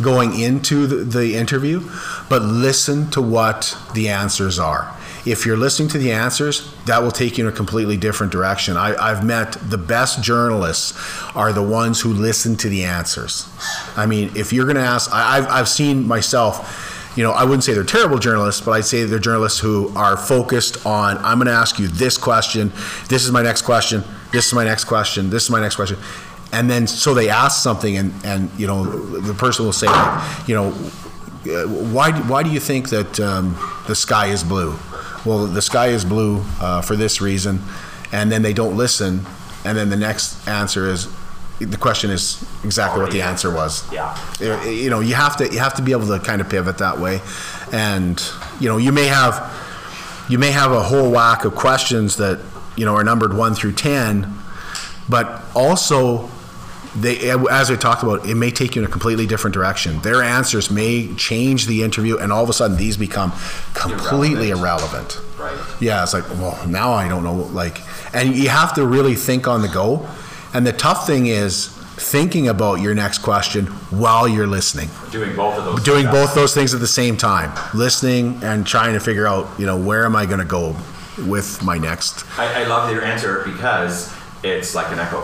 going into the, the interview, but listen to what the answers are. If you're listening to the answers, that will take you in a completely different direction. I, I've met the best journalists are the ones who listen to the answers. I mean, if you're going to ask, I, I've, I've seen myself you know, I wouldn't say they're terrible journalists, but I'd say they're journalists who are focused on, I'm going to ask you this question, this is my next question, this is my next question, this is my next question. And then, so they ask something, and, and you know, the person will say, you know, why, why do you think that um, the sky is blue? Well, the sky is blue uh, for this reason, and then they don't listen, and then the next answer is, the question is exactly what the answer was
Yeah.
you you know you have to you have to be able to kind of pivot that way and you know you may have you may have a whole whack of questions that you know are numbered 1 through 10 but also they as we talked about it may take you in a completely different direction their answers may change the interview and all of a sudden these become completely
Irrelevant.
irrelevant
Right.
yeah, it's like, well, now I don't know. Like, and you have to really think on the go. And the tough thing is, thinking about your next question while you're listening.
Doing both of those.
Doing
things.
both those things at the same time, listening and trying to figure out, you know, where am I going to go with my next.
I, I love your answer because it's like an echo.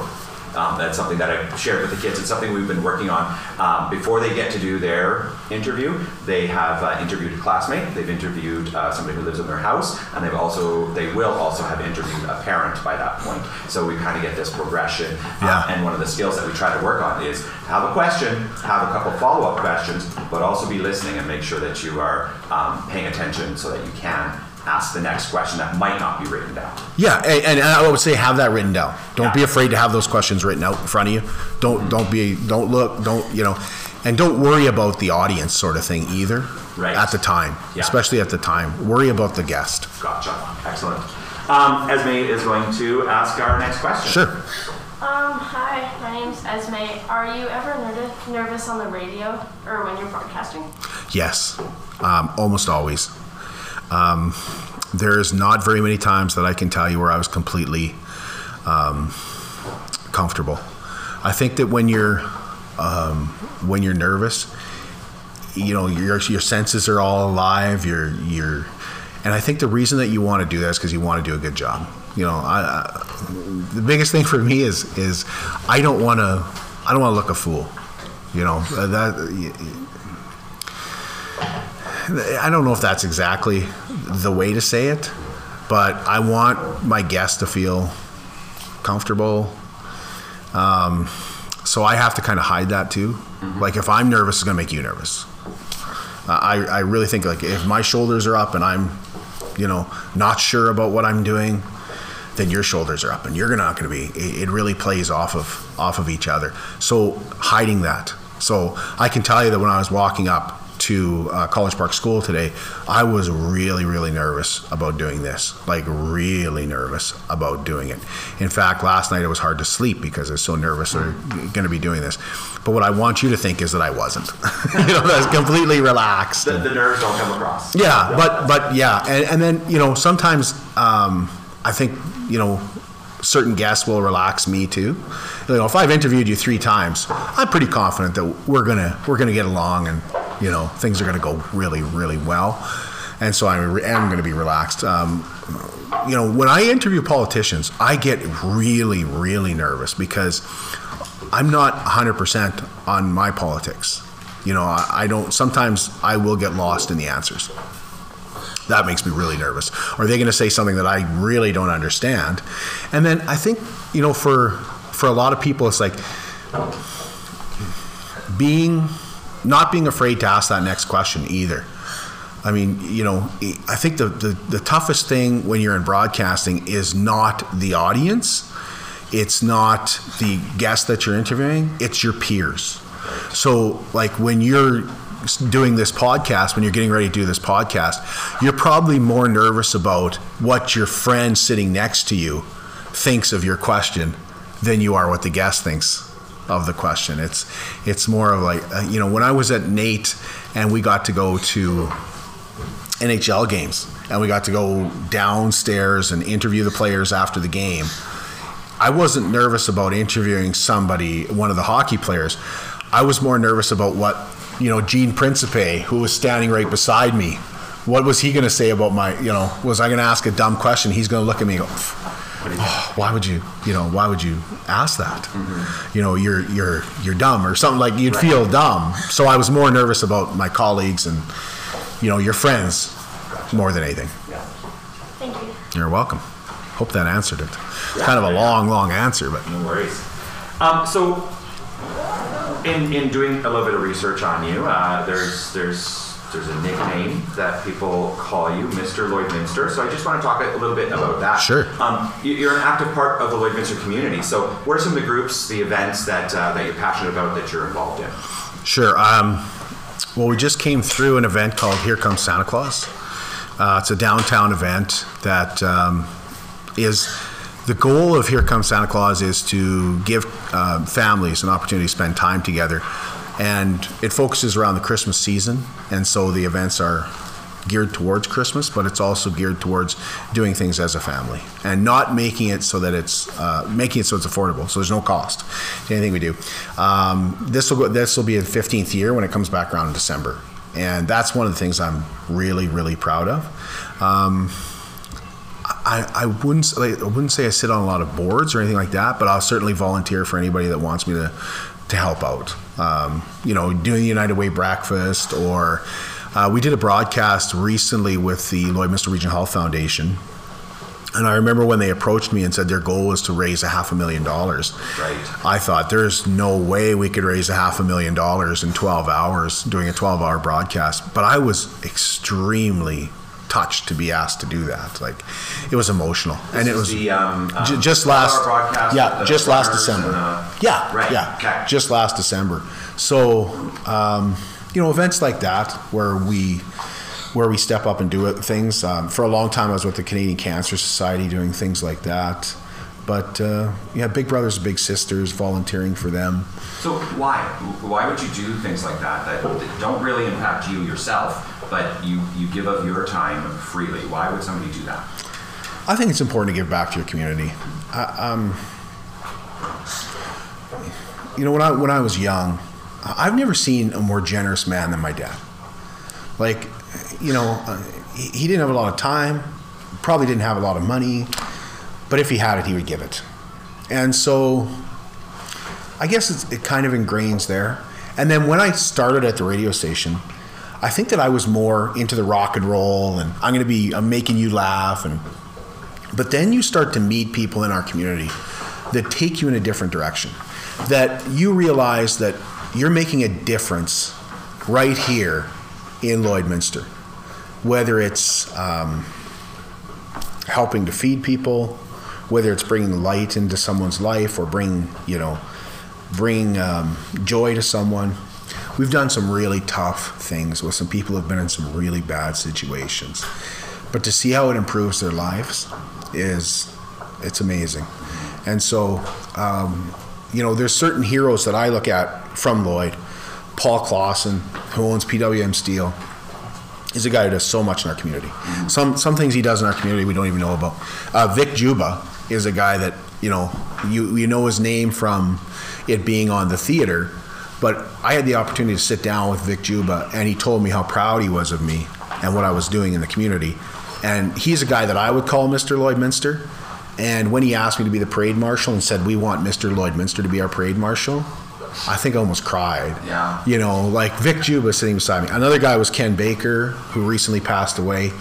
Um, that's something that I've shared with the kids. It's something we've been working on. Um, before they get to do their interview, they have uh, interviewed a classmate. They've interviewed uh, somebody who lives in their house, and they've also they will also have interviewed a parent by that point. So we kind of get this progression.
Yeah.
Uh, and one of the skills that we try to work on is have a question, have a couple follow up questions, but also be listening and make sure that you are um, paying attention so that you can ask the next question that might not be written down.
Yeah, and, and I would say have that written down. Don't be afraid to have those questions written out in front of you. Don't don't be don't look don't you know, and don't worry about the audience sort of thing either.
Right.
At the time,
Yeah.
especially at the time, worry about the guest.
Gotcha. Excellent. Um, Esme is going to ask our next question.
Sure.
Um, hi, my name's Esme. Are you ever ner- nervous on the radio or when you're broadcasting?
Yes, um, almost always. Um, there is not very many times that I can tell you where I was completely um, comfortable. I think that when you're um, when you're nervous, you know your your senses are all alive. You're you're, and I think the reason that you want to do that is because you want to do a good job. You know, I, I, the biggest thing for me is is I don't want to I don't want to look a fool. You know that. I don't know if that's exactly the way to say it, but I want my guests to feel comfortable. Um, so I have to kind of hide that too. Like if I'm nervous, it's going to make you nervous. Uh, I, I really think like if my shoulders are up and I'm, you know, not sure about what I'm doing, then your shoulders are up and you're not going to be. It, it really plays off of off of each other. So hiding that. So I can tell you that when I was walking up to uh, College Park School today, I was really, really nervous about doing this. Like, really nervous about doing it. In fact, last night it was hard to sleep because I was so nervous they're going to be doing this. But what I want you to think is that I wasn't. you know, that's completely relaxed.
The, the nerves don't come across.
yeah, but but yeah, and, and then you know sometimes um, I think you know certain guests will relax me too. You know, if I've interviewed you three times, I'm pretty confident that we're gonna we're gonna get along, and you know things are gonna go really really well, and so I am gonna be relaxed. Um, you know, when I interview politicians, I get really really nervous because I'm not 100% on my politics. You know, I, I don't, sometimes I will get lost in the answers. That makes me really nervous. Are they going to say something that I really don't understand? And then I think, you know, for, for a lot of people, it's like being, not being afraid to ask that next question either. I mean, you know, I think the, the, the toughest thing when you're in broadcasting is not the audience, it's not the guest that you're interviewing, it's your peers. So, like when you're doing this podcast, when you're getting ready to do this podcast, you're probably more nervous about what your friend sitting next to you thinks of your question than you are what the guest thinks of the question. It's it's more of like uh, you know when I was at NAIT and we got to go to NHL games and we got to go downstairs and interview the players after the game. I wasn't nervous about interviewing somebody, one of the hockey players. I was more nervous about what, you know, Gene Principe, who was standing right beside me, what was he going to say about my, you know, was I going to ask a dumb question? He's going to look at me and go, oh, why would you, you know, why would you ask that? You know, you're, you're, you're dumb or something like you'd feel dumb. So I was more nervous about my colleagues and, you know, your friends more than anything.
Thank you.
You're welcome. Hope that answered it. kind of a long, long answer, but
No worries. Um, so, in, in doing a little bit of research on you, uh, there's there's there's a nickname that people call you, Mr. Lloydminster. So I just want to talk a little bit about that.
Sure.
Um, you- you're an active part of the Lloydminster community. So, what are some of the groups, the events that uh, that you're passionate about that you're involved in?
Sure. Um, well, we just came through an event called Here Comes Santa Claus. Uh, it's a downtown event that um, is the goal of Here Comes Santa Claus is to give uh, families an opportunity to spend time together. And it focuses around the Christmas season. And so the events are geared towards Christmas, but it's also geared towards doing things as a family and not making it so that it's uh, making it so it's affordable. So there's no cost to anything we do. Um, this will go, this will be the 15th year when it comes back around in December, and that's one of the things I'm really really proud of. Um, I, I wouldn't like, I wouldn't say I sit on a lot of boards or anything like that, but I'll certainly volunteer for anybody that wants me to to help out. Um, you know, doing the United Way breakfast, or uh, we did a broadcast recently with the Lloydminster Regional Health Foundation. And I remember when they approached me and said their goal was to raise a half a million dollars.
Right.
I thought there's no way we could raise a half a million dollars in 12 hours doing a 12 hour broadcast. But I was extremely touched to be asked to do that. Like it was emotional, and it was
the, um, um,
J- just
12
last yeah just last december.
the-
yeah
Right,
yeah
okay.
just last december. So um, you know events like that where we where we step up and do it, things um, for a long time i was with the canadian cancer society doing things like that. But uh, yeah big brothers and big sisters volunteering for them
So why? Why would you do things like that that don't really impact you yourself, but you, you give of your time freely? Why would somebody do that?
I think it's important to give back to your community. Um, you know, when I when I was young, I've never seen a more generous man than my dad. Like, you know, he didn't have a lot of time, probably didn't have a lot of money, but if he had it, he would give it. And so, I guess it kind of ingrains there. And then when I started at the radio station, I think that I was more into the rock and roll, and I'm going to be I'm making you laugh, and but then you start to meet people in our community that take you in a different direction. That you realize that you're making a difference right here in Lloydminster, whether it's um, helping to feed people, whether it's bringing light into someone's life or bring you know bring um, joy to someone. We've done some really tough things with some people who've been in some really bad situations, but to see how it improves their lives is it's amazing. And so, um, you know, there's certain heroes that I look at from Lloyd. Paul Clausen, who owns PWM Steel, is a guy who does so much in our community. Some some things he does in our community we don't even know about. Uh, Vic Juba is a guy that you know you you know his name from it being on the theater, but I had the opportunity to sit down with Vic Juba, and he told me how proud he was of me and what I was doing in the community. And he's a guy that I would call Mr. Lloydminster. And when he asked me to be the parade marshal and said, "We want Mr. Lloydminster to be our parade marshal," I think I almost cried.
Yeah.
You know, like Vic Juba sitting beside me. Another guy was Ken Baker, who recently passed away.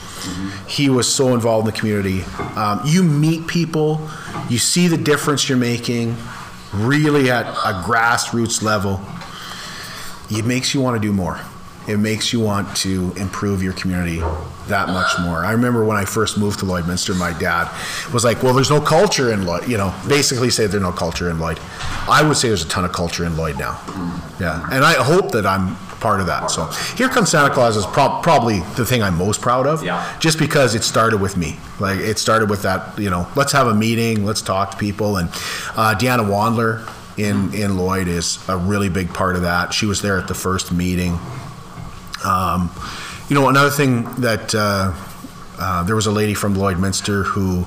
He was so involved in the community. Um, you meet people, you see the difference you're making, really at a grassroots level. It makes you want to do more. It makes you want to improve your community that much more. I remember when I first moved to Lloydminster, my dad was like, "Well, there's no culture in Lloyd." You know, basically say there's no culture in Lloyd. I would say there's a ton of culture in Lloyd now. Yeah, and I hope that I'm part of that. So here comes Santa Claus is prob- probably the thing I'm most proud of.
Yeah.
Just because it started with me. Like it started with that. You know, let's have a meeting. Let's talk to people. And uh, Deanna Wandler in in Lloyd is a really big part of that. She was there at the first meeting. Um, you know, another thing that uh, uh, there was a lady from Lloydminster who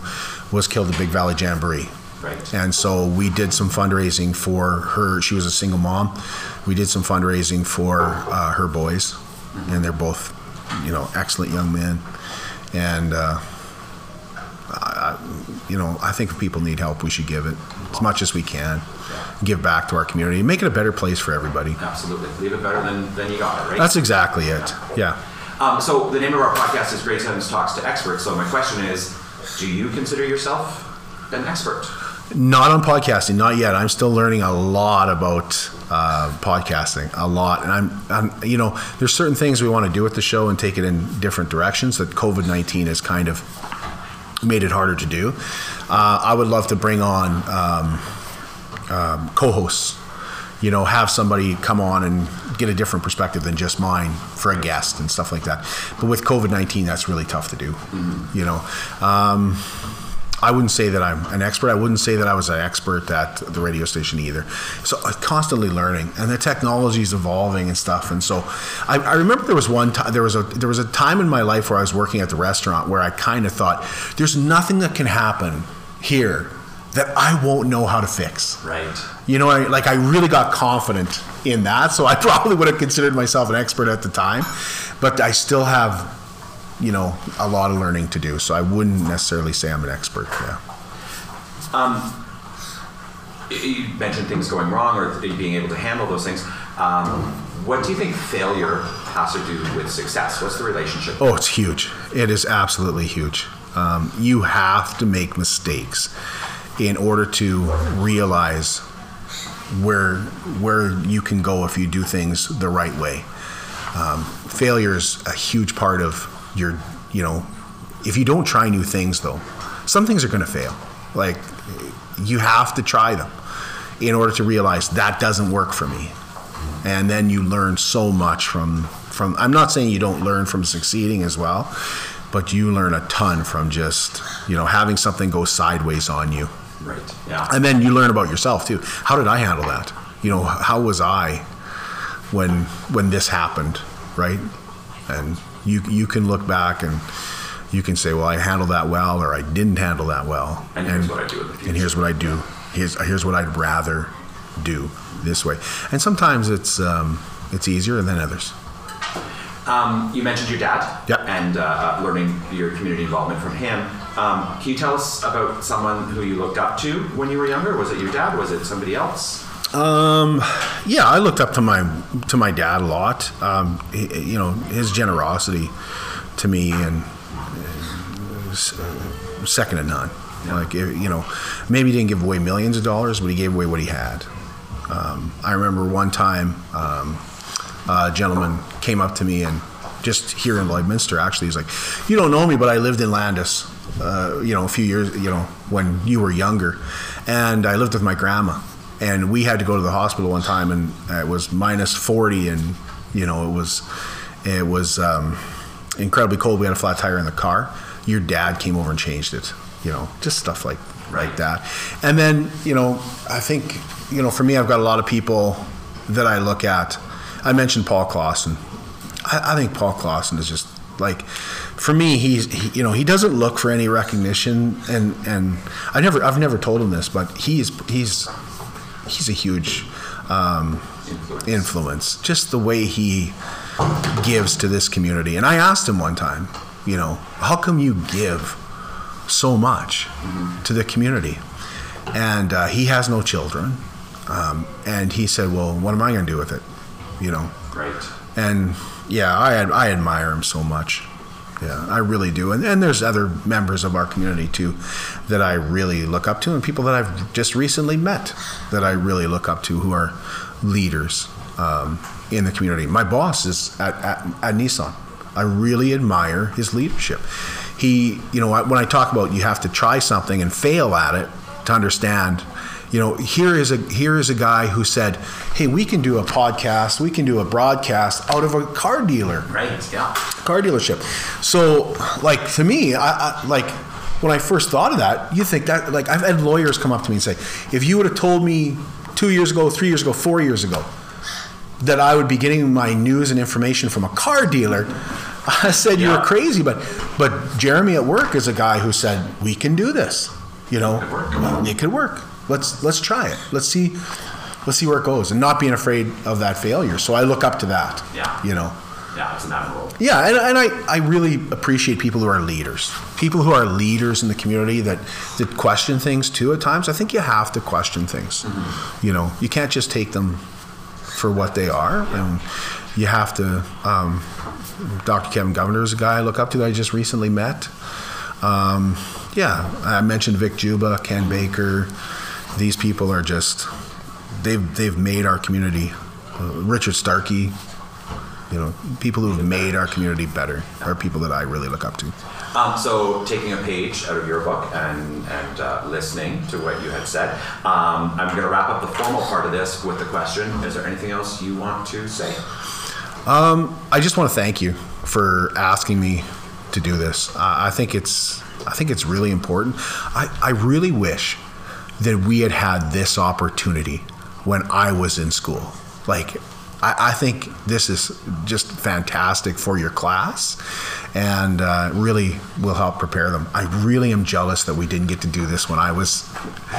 was killed at Big Valley Jamboree.
Right.
And so we did some fundraising for her. She was a single mom. We did some fundraising for uh, her boys, and they're both, you know, excellent young men. And uh, I, you know, I think if people need help, we should give it as much as we can. Give back to our community make it a better place for everybody.
Absolutely. Leave it better than, than you got it, right?
That's exactly it. Yeah.
Um, so the name of our podcast is Grade Sevens Talks to Experts. So my question is, do you consider yourself an expert?
Not on podcasting, not yet. I'm still learning a lot about uh, podcasting, a lot. And I'm, I'm, you know, there's certain things we want to do with the show and take it in different directions that COVID 19 has kind of made it harder to do. Uh, I would love to bring on um, um, co hosts, you know, have somebody come on and get a different perspective than just mine for a guest and stuff like that. But with COVID 19, that's really tough to do, you know. Um, I wouldn't say that I'm an expert. I wouldn't say that I was an expert at the radio station either. So I'm constantly learning, and the technology is evolving and stuff. And so I, I remember there was one time there was a there was a time in my life where I was working at the restaurant where I kind of thought, "There's nothing that can happen here that I won't know how to fix."
Right.
You know, I, like I really got confident in that, so I probably would have considered myself an expert at the time, but I still have, you know, a lot of learning to do. So I wouldn't necessarily say I'm an expert. Yeah.
You mentioned things going wrong or being able to handle those things. Um, what do you think failure has to do with success? What's the relationship?
Oh, it's huge. It is absolutely huge. Um, you have to make mistakes in order to realize where where you can go if you do things the right way. Um, failure is a huge part of your, you know, if you don't try new things though, some things are going to fail. Like you have to try them in order to realize that doesn't work for me and then you learn so much from from i'm not saying you don't learn from succeeding as well but you learn a ton from just you know having something go sideways on you
Right. Yeah.
and then you learn about yourself too how did i handle that you know how was i when when this happened right and you you can look back and you can say well i handled that well or i didn't handle that well
And here's what I do in the future.
and here's what i do here's here's what i'd rather do this way and sometimes it's um, it's easier than others
Um, you mentioned your dad
Yep.
and uh, learning your community involvement from him. Um, can you tell us about someone who you looked up to when you were younger? Was it your dad? Was it somebody else?
Um, yeah, I looked up to my to my dad a lot. Um, he, you know, his generosity to me and uh, uh, second to none. Like you know, maybe he didn't give away millions of dollars, but he gave away what he had. Um, I remember one time um, a gentleman came up to me and just here in Lloydminster, actually, he's like, "You don't know me, but I lived in Landis, uh, you know, a few years, you know, when you were younger, and I lived with my grandma, and we had to go to the hospital one time, and it was minus forty, and you know, it was, it was um, incredibly cold. We had a flat tire in the car. Your dad came over and changed it, you know, just stuff like like that, and then you know, I think you know, for me, I've got a lot of people that I look at. I mentioned Paul Clausen. I, I think Paul Clausen is just like, for me, he's he, you know he doesn't look for any recognition, and and I never I've never told him this, but he's he's he's a huge um,
Influence.
influence. Just the way he gives to this community, and I asked him one time, you know, how come you give so much to the community? And uh, he has no children, um, and he said, well, what am I going to do with it? You know,
Right.
and yeah, I I admire him so much. Yeah, I really do. And, and there's other members of our community too that I really look up to, and people that I've just recently met that I really look up to who are leaders um, in the community. My boss is at, at, at Nissan. I really admire his leadership. He, you know, when I talk about you have to try something and fail at it to understand you know here is a here is a guy who said hey we can do a podcast we can do a broadcast out of a car dealer
Right. Yeah.
car dealership so like to me I, I like when i first thought of that you think that like i've had lawyers come up to me and say if you would have told me two years ago three years ago four years ago that i would be getting my news and information from a car dealer i said you
Yeah.
were crazy but but jeremy at work is a guy who said we can do this you know
It could work.
it could work let's let's try it let's see let's see where it goes and not being afraid of that failure so i look up to that
Yeah.
you know
Yeah. It's admirable.
yeah, and, and I, I really appreciate people who are leaders. People who are leaders in the community that, that question things too at times. I think you have to question things. You know, you can't just take them for what they are. And you have to. Um, Dr. Kevin Governor is a guy I look up to that I just recently met. Um, yeah, I mentioned Vic Juba, Ken Baker. These people are just, they've, they've made our community. Uh, Richard Starkey, you know, people who have made our community better are people that I really look up to.
Um, so, taking a page out of your book and, and uh, listening to what you had said, um, I'm going to wrap up the formal part of this with the question Is there anything else you want to say?
I just want to thank you for asking me to do this. Uh, I think it's I think it's really important. I, I really wish that we had had this opportunity when I was in school. Like, I, I think this is just fantastic for your class and uh, really will help prepare them. I really am jealous that we didn't get to do this when I was.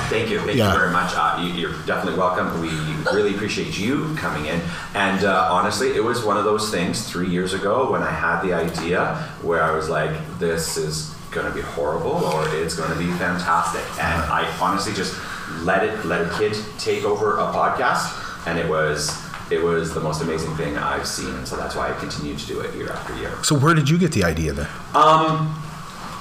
Thank you. Thank
Yeah.
you very much. Uh, you, you're definitely welcome. We really appreciate you coming in. And uh, honestly, it was one of those things three years ago when I had the idea where I was like, this is going to be horrible or it's going to be fantastic. And I honestly just let it, let a kid take over a podcast. And it was, it was the most amazing thing I've seen. And so that's why I continue to do it year after year.
So, where did you get the idea then?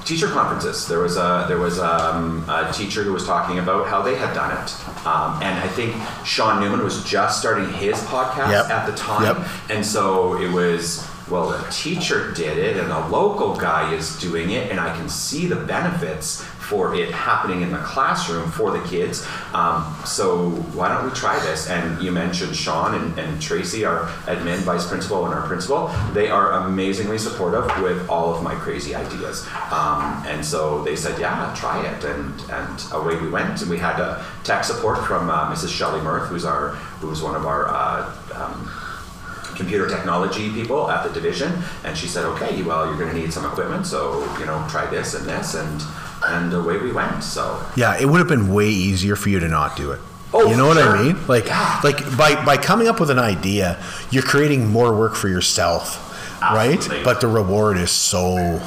teacher conferences. There was a there was um, a teacher who was talking about how they had done it, um, and I think Sean Newman was just starting his podcast
Yep.
at the time,
Yep.
and so it was. Well, a teacher did it, and a local guy is doing it, and I can see the benefits for it happening in the classroom for the kids. Um, so why don't we try this? And you mentioned Sean and, and Tracy, our admin vice principal and our principal. They are amazingly supportive with all of my crazy ideas. Um, and so they said, yeah, try it. And, and away we went. And we had uh, tech support from uh, Mrs. Shelley Mirth, who's our who's one of our uh, um, computer technology people at the division, and she said, "Okay, well, you're going to need some equipment, so you know, try this and this," and and away we went. So
Yeah, it would have been way easier for you to not do it.
Oh,
you know what
sure.
I mean? Like,
Yeah.
like by by coming up with an idea, you're creating more work for yourself,
Absolutely.
right? But the reward is so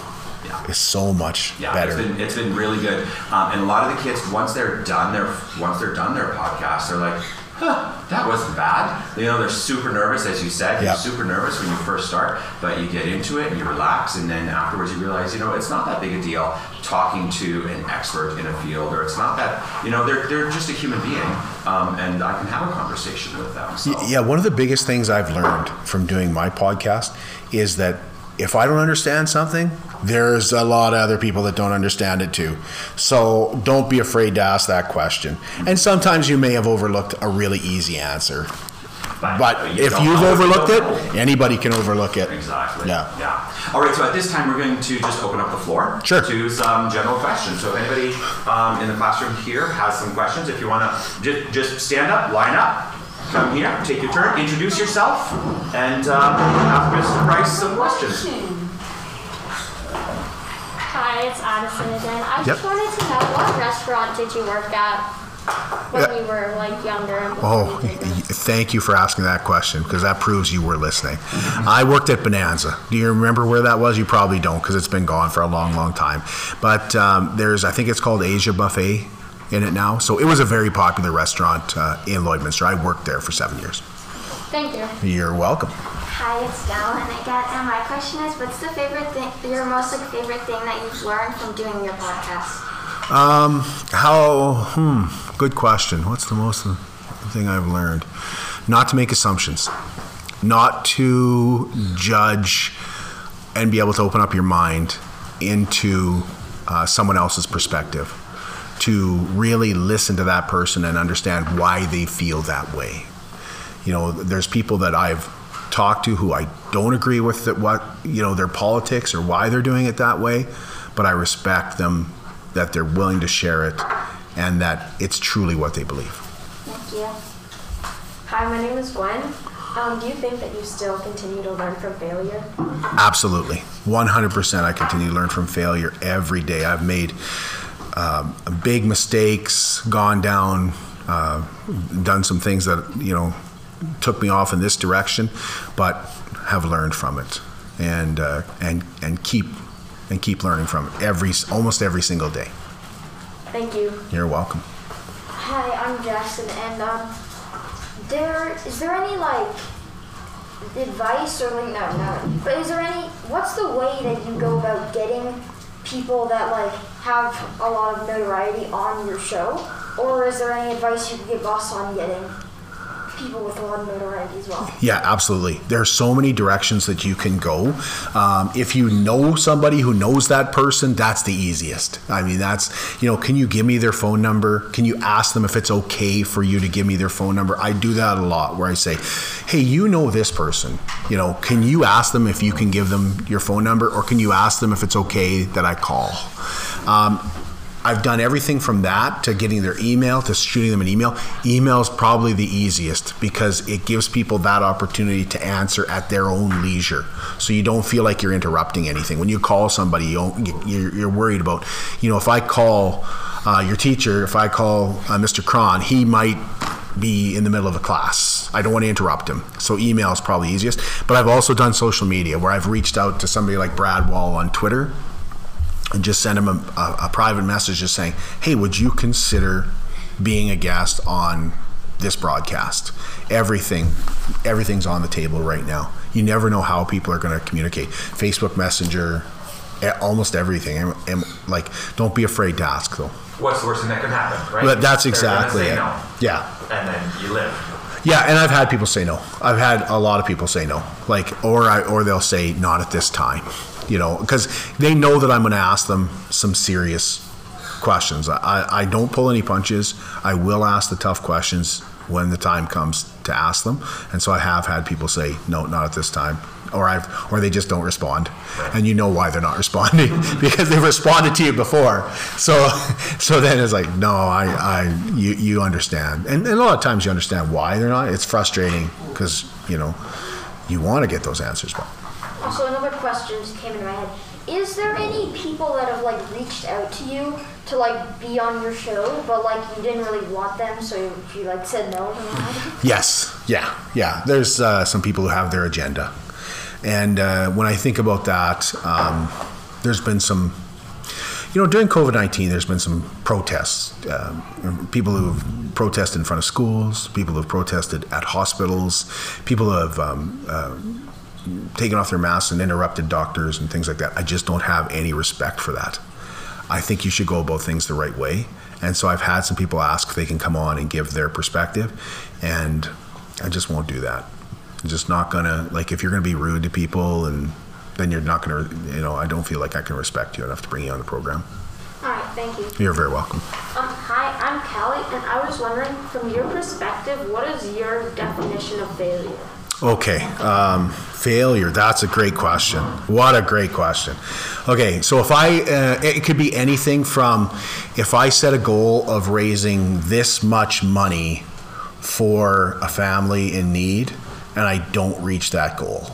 is so much
yeah,
better.
it's been it's been really good. Um, and a lot of the kids, once they're done their once they're done their podcast, they're like. Huh, that wasn't bad. You know, they're super nervous, as you said. You're
Yeah.
super nervous when you first start, but you get into it and you relax, and then afterwards you realize, you know, it's not that big a deal talking to an expert in a field, or it's not that, you know, they're, they're just a human being, um, and I can have a conversation with them. So.
Yeah, one of the biggest things I've learned from doing my podcast is that if I don't understand something, there's a lot of other people that don't understand it too. So don't be afraid to ask that question. And sometimes you may have overlooked a really easy answer. But
you
if you've overlooked it, anybody can overlook it.
Exactly.
Yeah.
Yeah. All right. So at this time, we're going to just open up the floor
Sure.
to some general questions. So if anybody um, in the classroom here has some questions, if you want to just just stand up, line up, come here, take your turn, introduce yourself, and um, ask Mr. Price some questions.
Hi, it's Addison again. I just wanted to know what restaurant did you work at when
Yeah.
you were like younger? and before
Oh,
you did
y-
this?
thank you for asking that question because that proves you were listening. I worked at Bonanza. Do you remember where that was? You probably don't because it's been gone for a long, long time. But um, there's, I think it's called Asia Buffet in it now. So it was a very popular restaurant uh, in Lloydminster. I worked there for seven years.
Thank you.
You're welcome.
Hi, it's Dallin again, and my question is, what's the favorite thing, your most like favorite thing that you've learned from doing your podcast?
Um, how? Hmm. Good question. What's the most thing I've learned? Not to make assumptions. Not to judge and be able to open up your mind into uh, someone else's perspective. To really listen to that person and understand why they feel that way. You know, there's people that I've talked to who I don't agree with that what you know their politics or why they're doing it that way, but I respect them that they're willing to share it and that it's truly what they believe.
Thank you.
Hi, my name is Gwen. Um, do you think that you still continue to learn from failure?
Absolutely, 100%. I continue to learn from failure every day. I've made um, big mistakes, gone down, uh, done some things that you know took me off in this direction, but have learned from it, and uh, and and keep and keep learning from it every almost every single day.
Thank you.
You're welcome.
Hi, I'm Jackson, and um, there is there any like advice or like no no, but is there any? What's the way that you go about getting people that like have a lot of notoriety on your show, or is there any advice you could give us on getting people with a lot of notoriety as well?
Yeah, absolutely. There are so many directions that you can go. Um, if you know somebody who knows that person, that's the easiest. I mean, that's, you know, can you give me their phone number? Can you ask them if it's okay for you to give me their phone number? I do that a lot where I say, hey, you know this person. You know, can you ask them if you can give them your phone number or can you ask them if it's okay that I call? Um, I've done everything from that to getting their email to shooting them an email. Email is probably the easiest because it gives people that opportunity to answer at their own leisure. So you don't feel like you're interrupting anything. When you call somebody, you you're worried about, you know, if I call uh, your teacher, if I call uh, Mr. Cron, he might be in the middle of a class. I don't want to interrupt him. So email is probably easiest. But I've also done social media where I've reached out to somebody like Brad Wall on Twitter and just send him a, a, a private message just saying, hey, would you consider being a guest on this broadcast? Everything, everything's on the table right now. You never know how people are going to communicate. Facebook Messenger, almost everything. And, and, like, don't be afraid to ask though.
What's the worst thing that could happen, right?
But that's exactly it.
no,
Yeah.
and then you live.
Yeah, and I've had people say no. I've had a lot of people say no, like, or I, or they'll say not at this time, you know, because they know that I'm going to ask them some serious questions. I, I don't pull any punches. I will ask the tough questions when the time comes to ask them, and so I have had people say no, not at this time, or I've, or they just don't respond, and you know why they're not responding because they've responded to you before. So, so then it's like, no, I, I, you, you understand, and, and a lot of times you understand why they're not. It's frustrating because you know you want to get those answers, but
Also, another question just came into my head. Is there any people that have like reached out to you to like be on your show, but like you didn't really want them, so you, you like said no to?
Yes, yeah, yeah. There's uh, some people who have their agenda, and uh, when I think about that, um, there's been some. You know, during COVID nineteen, there's been some protests. Um, people who have protested in front of schools, people who have protested at hospitals, people who have um, uh, taken off their masks and interrupted doctors and things like that. I just don't have any respect for that. I think you should go about things the right way. And so I've had some people ask if they can come on and give their perspective, and I just won't do that. I'm just not gonna like if you're gonna be rude to people and then you're not gonna you know I don't feel like I can respect you enough to bring you on the program.
All right, thank you.
You're very welcome.
Um, hi, I'm Kelly, and I was wondering, from your perspective, what is your definition of failure?
Okay, um, failure. That's a great question. What a great question. Okay, so if I, uh, it could be anything from if I set a goal of raising this much money for a family in need and I don't reach that goal.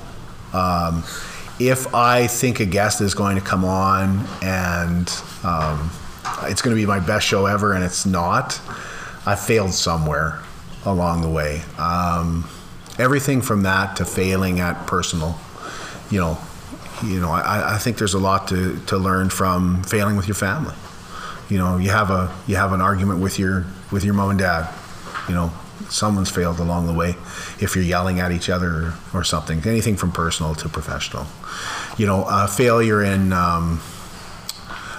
Um, if I think a guest is going to come on and um, it's going to be my best show ever and it's not, I failed somewhere along the way. Um, everything from that to failing at personal, you know, you know, I, I think there's a lot to, to learn from failing with your family. You know, you have a you have an argument with your with your mom and dad. You know, someone's failed along the way. If you're yelling at each other or, something, anything from personal to professional. You know, a failure in um,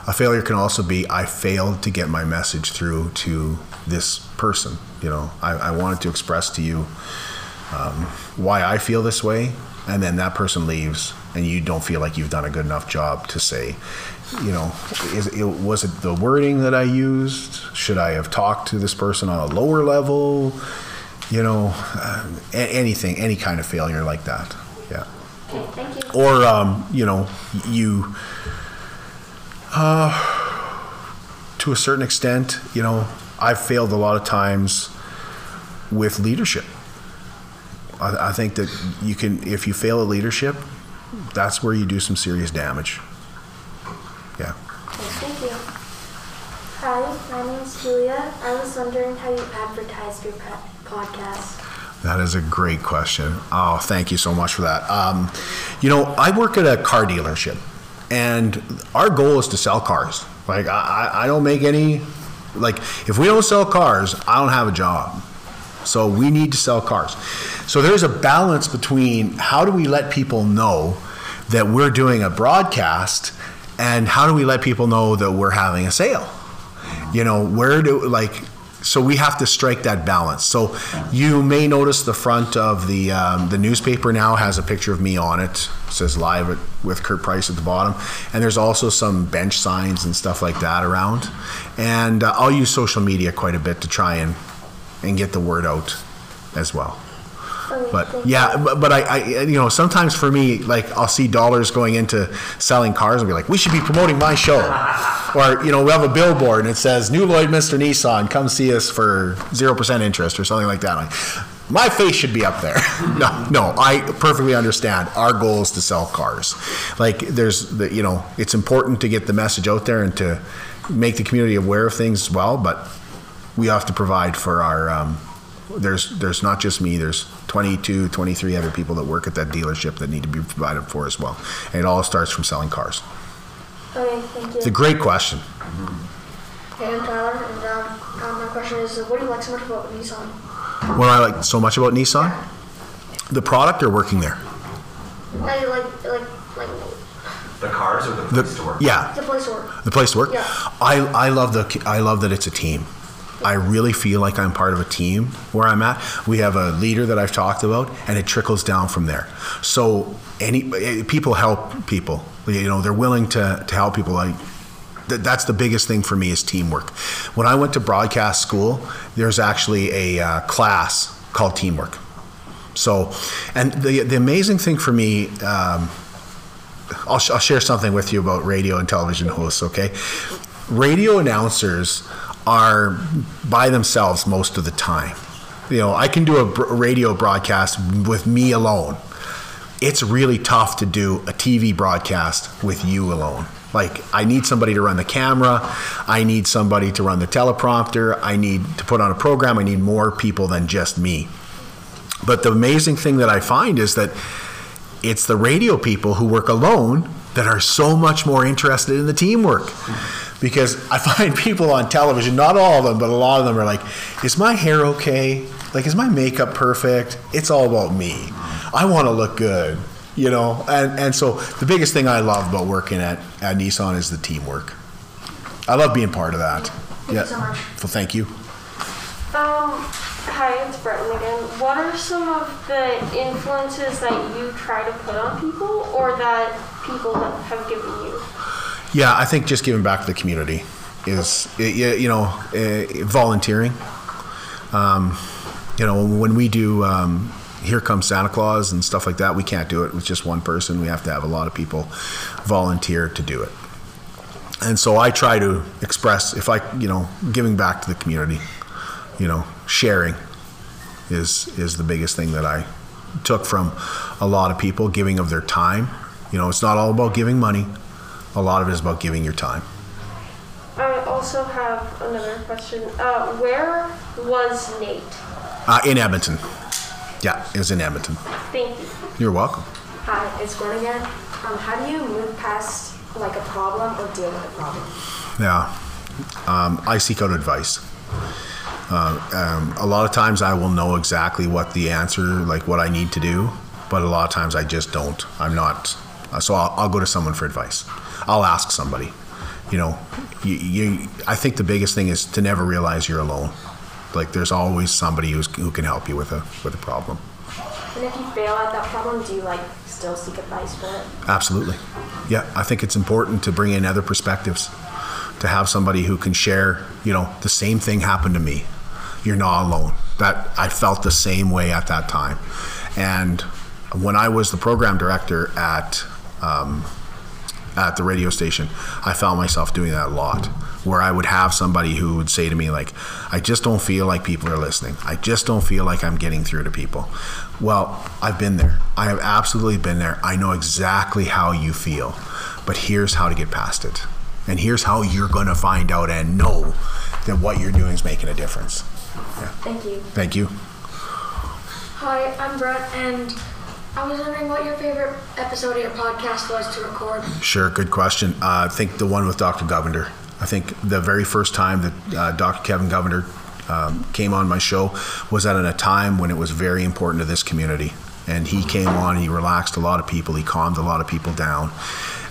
a failure can also be I failed to get my message through to this person. You know, I, I wanted to express to you um, why I feel this way, and then that person leaves, and you don't feel like you've done a good enough job to say, you know, is it, was it the wording that I used? Should I have talked to this person on a lower level? You know, uh, anything, any kind of failure like that. Yeah
Okay, thank you.
or um, you know you uh, to a certain extent you know i've failed a lot of times with leadership I, I think that you can if you fail at leadership that's where you do some serious damage yeah
thank you.
Hi, my name's Julia. I was wondering how you advertised your podcast.
That is a great question. Oh, thank you so much for that. Um, you know, I work at a car dealership, and our goal is to sell cars. Like, I, I I don't make any, like, if we don't sell cars, I don't have a job. So we need to sell cars. So there's a balance between how do we let people know that we're doing a broadcast and how do we let people know that we're having a sale? You know, where do, like, so we have to strike that balance. So you may notice the front of the um, the newspaper now has a picture of me on it. It says live at, with Kurt Price at the bottom, and there's also some bench signs and stuff like that around. And uh, I'll use social media quite a bit to try and and get the word out as well.
Oh,
but yeah, but, but I, I, you know, sometimes for me, like I'll see dollars going into selling cars and be like, we should be promoting my show. or, you know, we have a billboard and it says, New Lloydminster Nissan, come see us for 0% interest or something like that. Like, my face should be up there. no, no, I perfectly understand. Our goal is to sell cars. Like, there's, the, you know, it's important to get the message out there and to make the community aware of things as well, but we have to provide for our, um, there's there's not just me there's 22 23 other people that work at that dealership that need to be provided for as well and it all starts from selling cars
Okay, thank you.
it's a great question
Hey, I'm Tyler, and um, um, my question is, uh, what do you like so much about Nissan?
what do i like so much about nissan the product or working there
I like, like, like
The cars or the
the,
place to work?
yeah
the place to work.
the place to work
Yeah.
I, I love the i love that it's a team i really feel like i'm part of a team where i'm at. We have a leader that i've talked about and it trickles down from there. So any eh, people help people. You know they're willing to, to help people. Like th- that's the biggest thing for me is teamwork. When i went to broadcast school there's actually a uh, class called teamwork. So and the, the amazing thing for me um, I'll, sh- I'll share something with you about radio and television hosts, okay? Radio announcers are by themselves most of the time. You know, I can do a radio broadcast with me alone. It's really tough to do a TV broadcast with you alone. Like, I need somebody to run the camera. I need somebody to run the teleprompter. I need to put on a program. I need more people than just me. But the amazing thing that I find is that it's the radio people who work alone that are so much more interested in the teamwork. Because I find people on television, not all of them, but a lot of them are like, is my hair okay? Like, is my makeup perfect? It's all about me. I want to look good, you know? And, and so the biggest thing I love about working at, at Nissan is the teamwork. I love being part of that.
you so much.
Well, thank you.
Um, hi, it's Breton again. What are some of the influences that you try to put on people or that people have given you?
Yeah, I think just giving back to the community is, you know, uh, volunteering. Um, you know, when we do um, Here Comes Santa Claus and stuff like that, we can't do it with just one person. We have to have a lot of people volunteer to do it. And so I try to express, if I, you know, giving back to the community, you know, sharing is is the biggest thing that I took from a lot of people, giving of their time. You know, it's not all about giving money. A lot of it is about giving your time.
I also have another question. Uh, where was NAIT?
Uh, in Edmonton. Yeah, it was in Edmonton.
Thank you.
You're welcome.
Hi, it's Gwen again. Um, how do you move past like a problem or deal with a problem?
Yeah. Um, I seek out advice. Uh, um, a lot of times I will know exactly what the answer, like what I need to do, but a lot of times I just don't. I'm not. Uh, so I'll, I'll go to someone for advice. I'll ask somebody. You know, you, you, I think the biggest thing is to never realize you're alone. Like there's always somebody who's, who can help you with a with a problem.
And if you fail at that problem, do you like still seek advice for it?
Absolutely. Yeah, I think it's important to bring in other perspectives, to have somebody who can share, you know, the same thing happened to me. You're not alone. That I felt the same way at that time. And when I was the program director at um, at the radio station, I found myself doing that a lot. Where I would have somebody who would say to me, like, I just don't feel like people are listening. I just don't feel like I'm getting through to people. Well, I've been there. I have absolutely been there. I know exactly how you feel. But here's how to get past it. And here's how you're going to find out and know that what you're doing is making a difference. Yeah.
Thank you.
Thank you.
Hi, I'm Brett, and I was wondering what your favorite episode of your podcast was to record.
Sure, good question. Uh, I think the one with Dr. Govender. I think the very first time that uh, Dr. Kevin Govender um, came on my show was at a time when it was very important to this community. And he came on, he relaxed a lot of people, he calmed a lot of people down.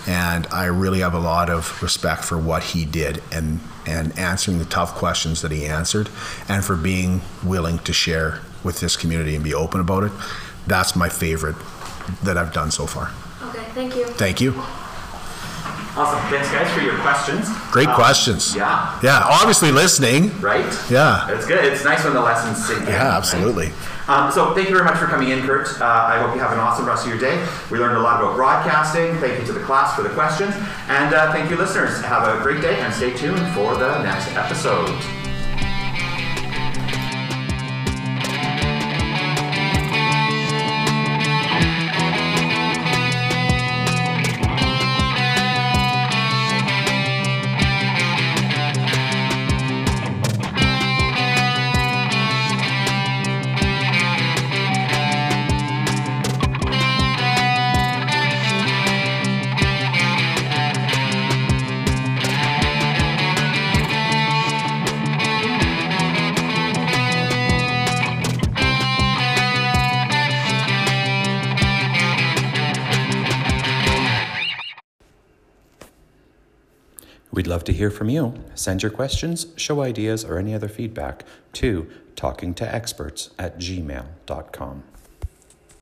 And I really have a lot of respect for what he did and, and answering the tough questions that he answered and for being willing to share with this community and be open about it that's my favorite that I've done so far.
Okay, thank you.
Thank you.
Awesome. Thanks, guys, for your questions.
Great
um,
questions.
Yeah.
Yeah. Obviously listening.
Right.
Yeah.
It's good. It's nice when the lessons sink in.
Yeah, absolutely. Right?
Um, so thank you very much for coming in, Kurt. Uh, I hope you have an awesome rest of your day. We learned a lot about broadcasting. Thank you to the class for the questions. And uh, thank you, listeners. Have a great day and stay tuned for the next episode.
love to hear from you. Send your questions, show ideas, or any other feedback to talkingtoexperts at gmail.com.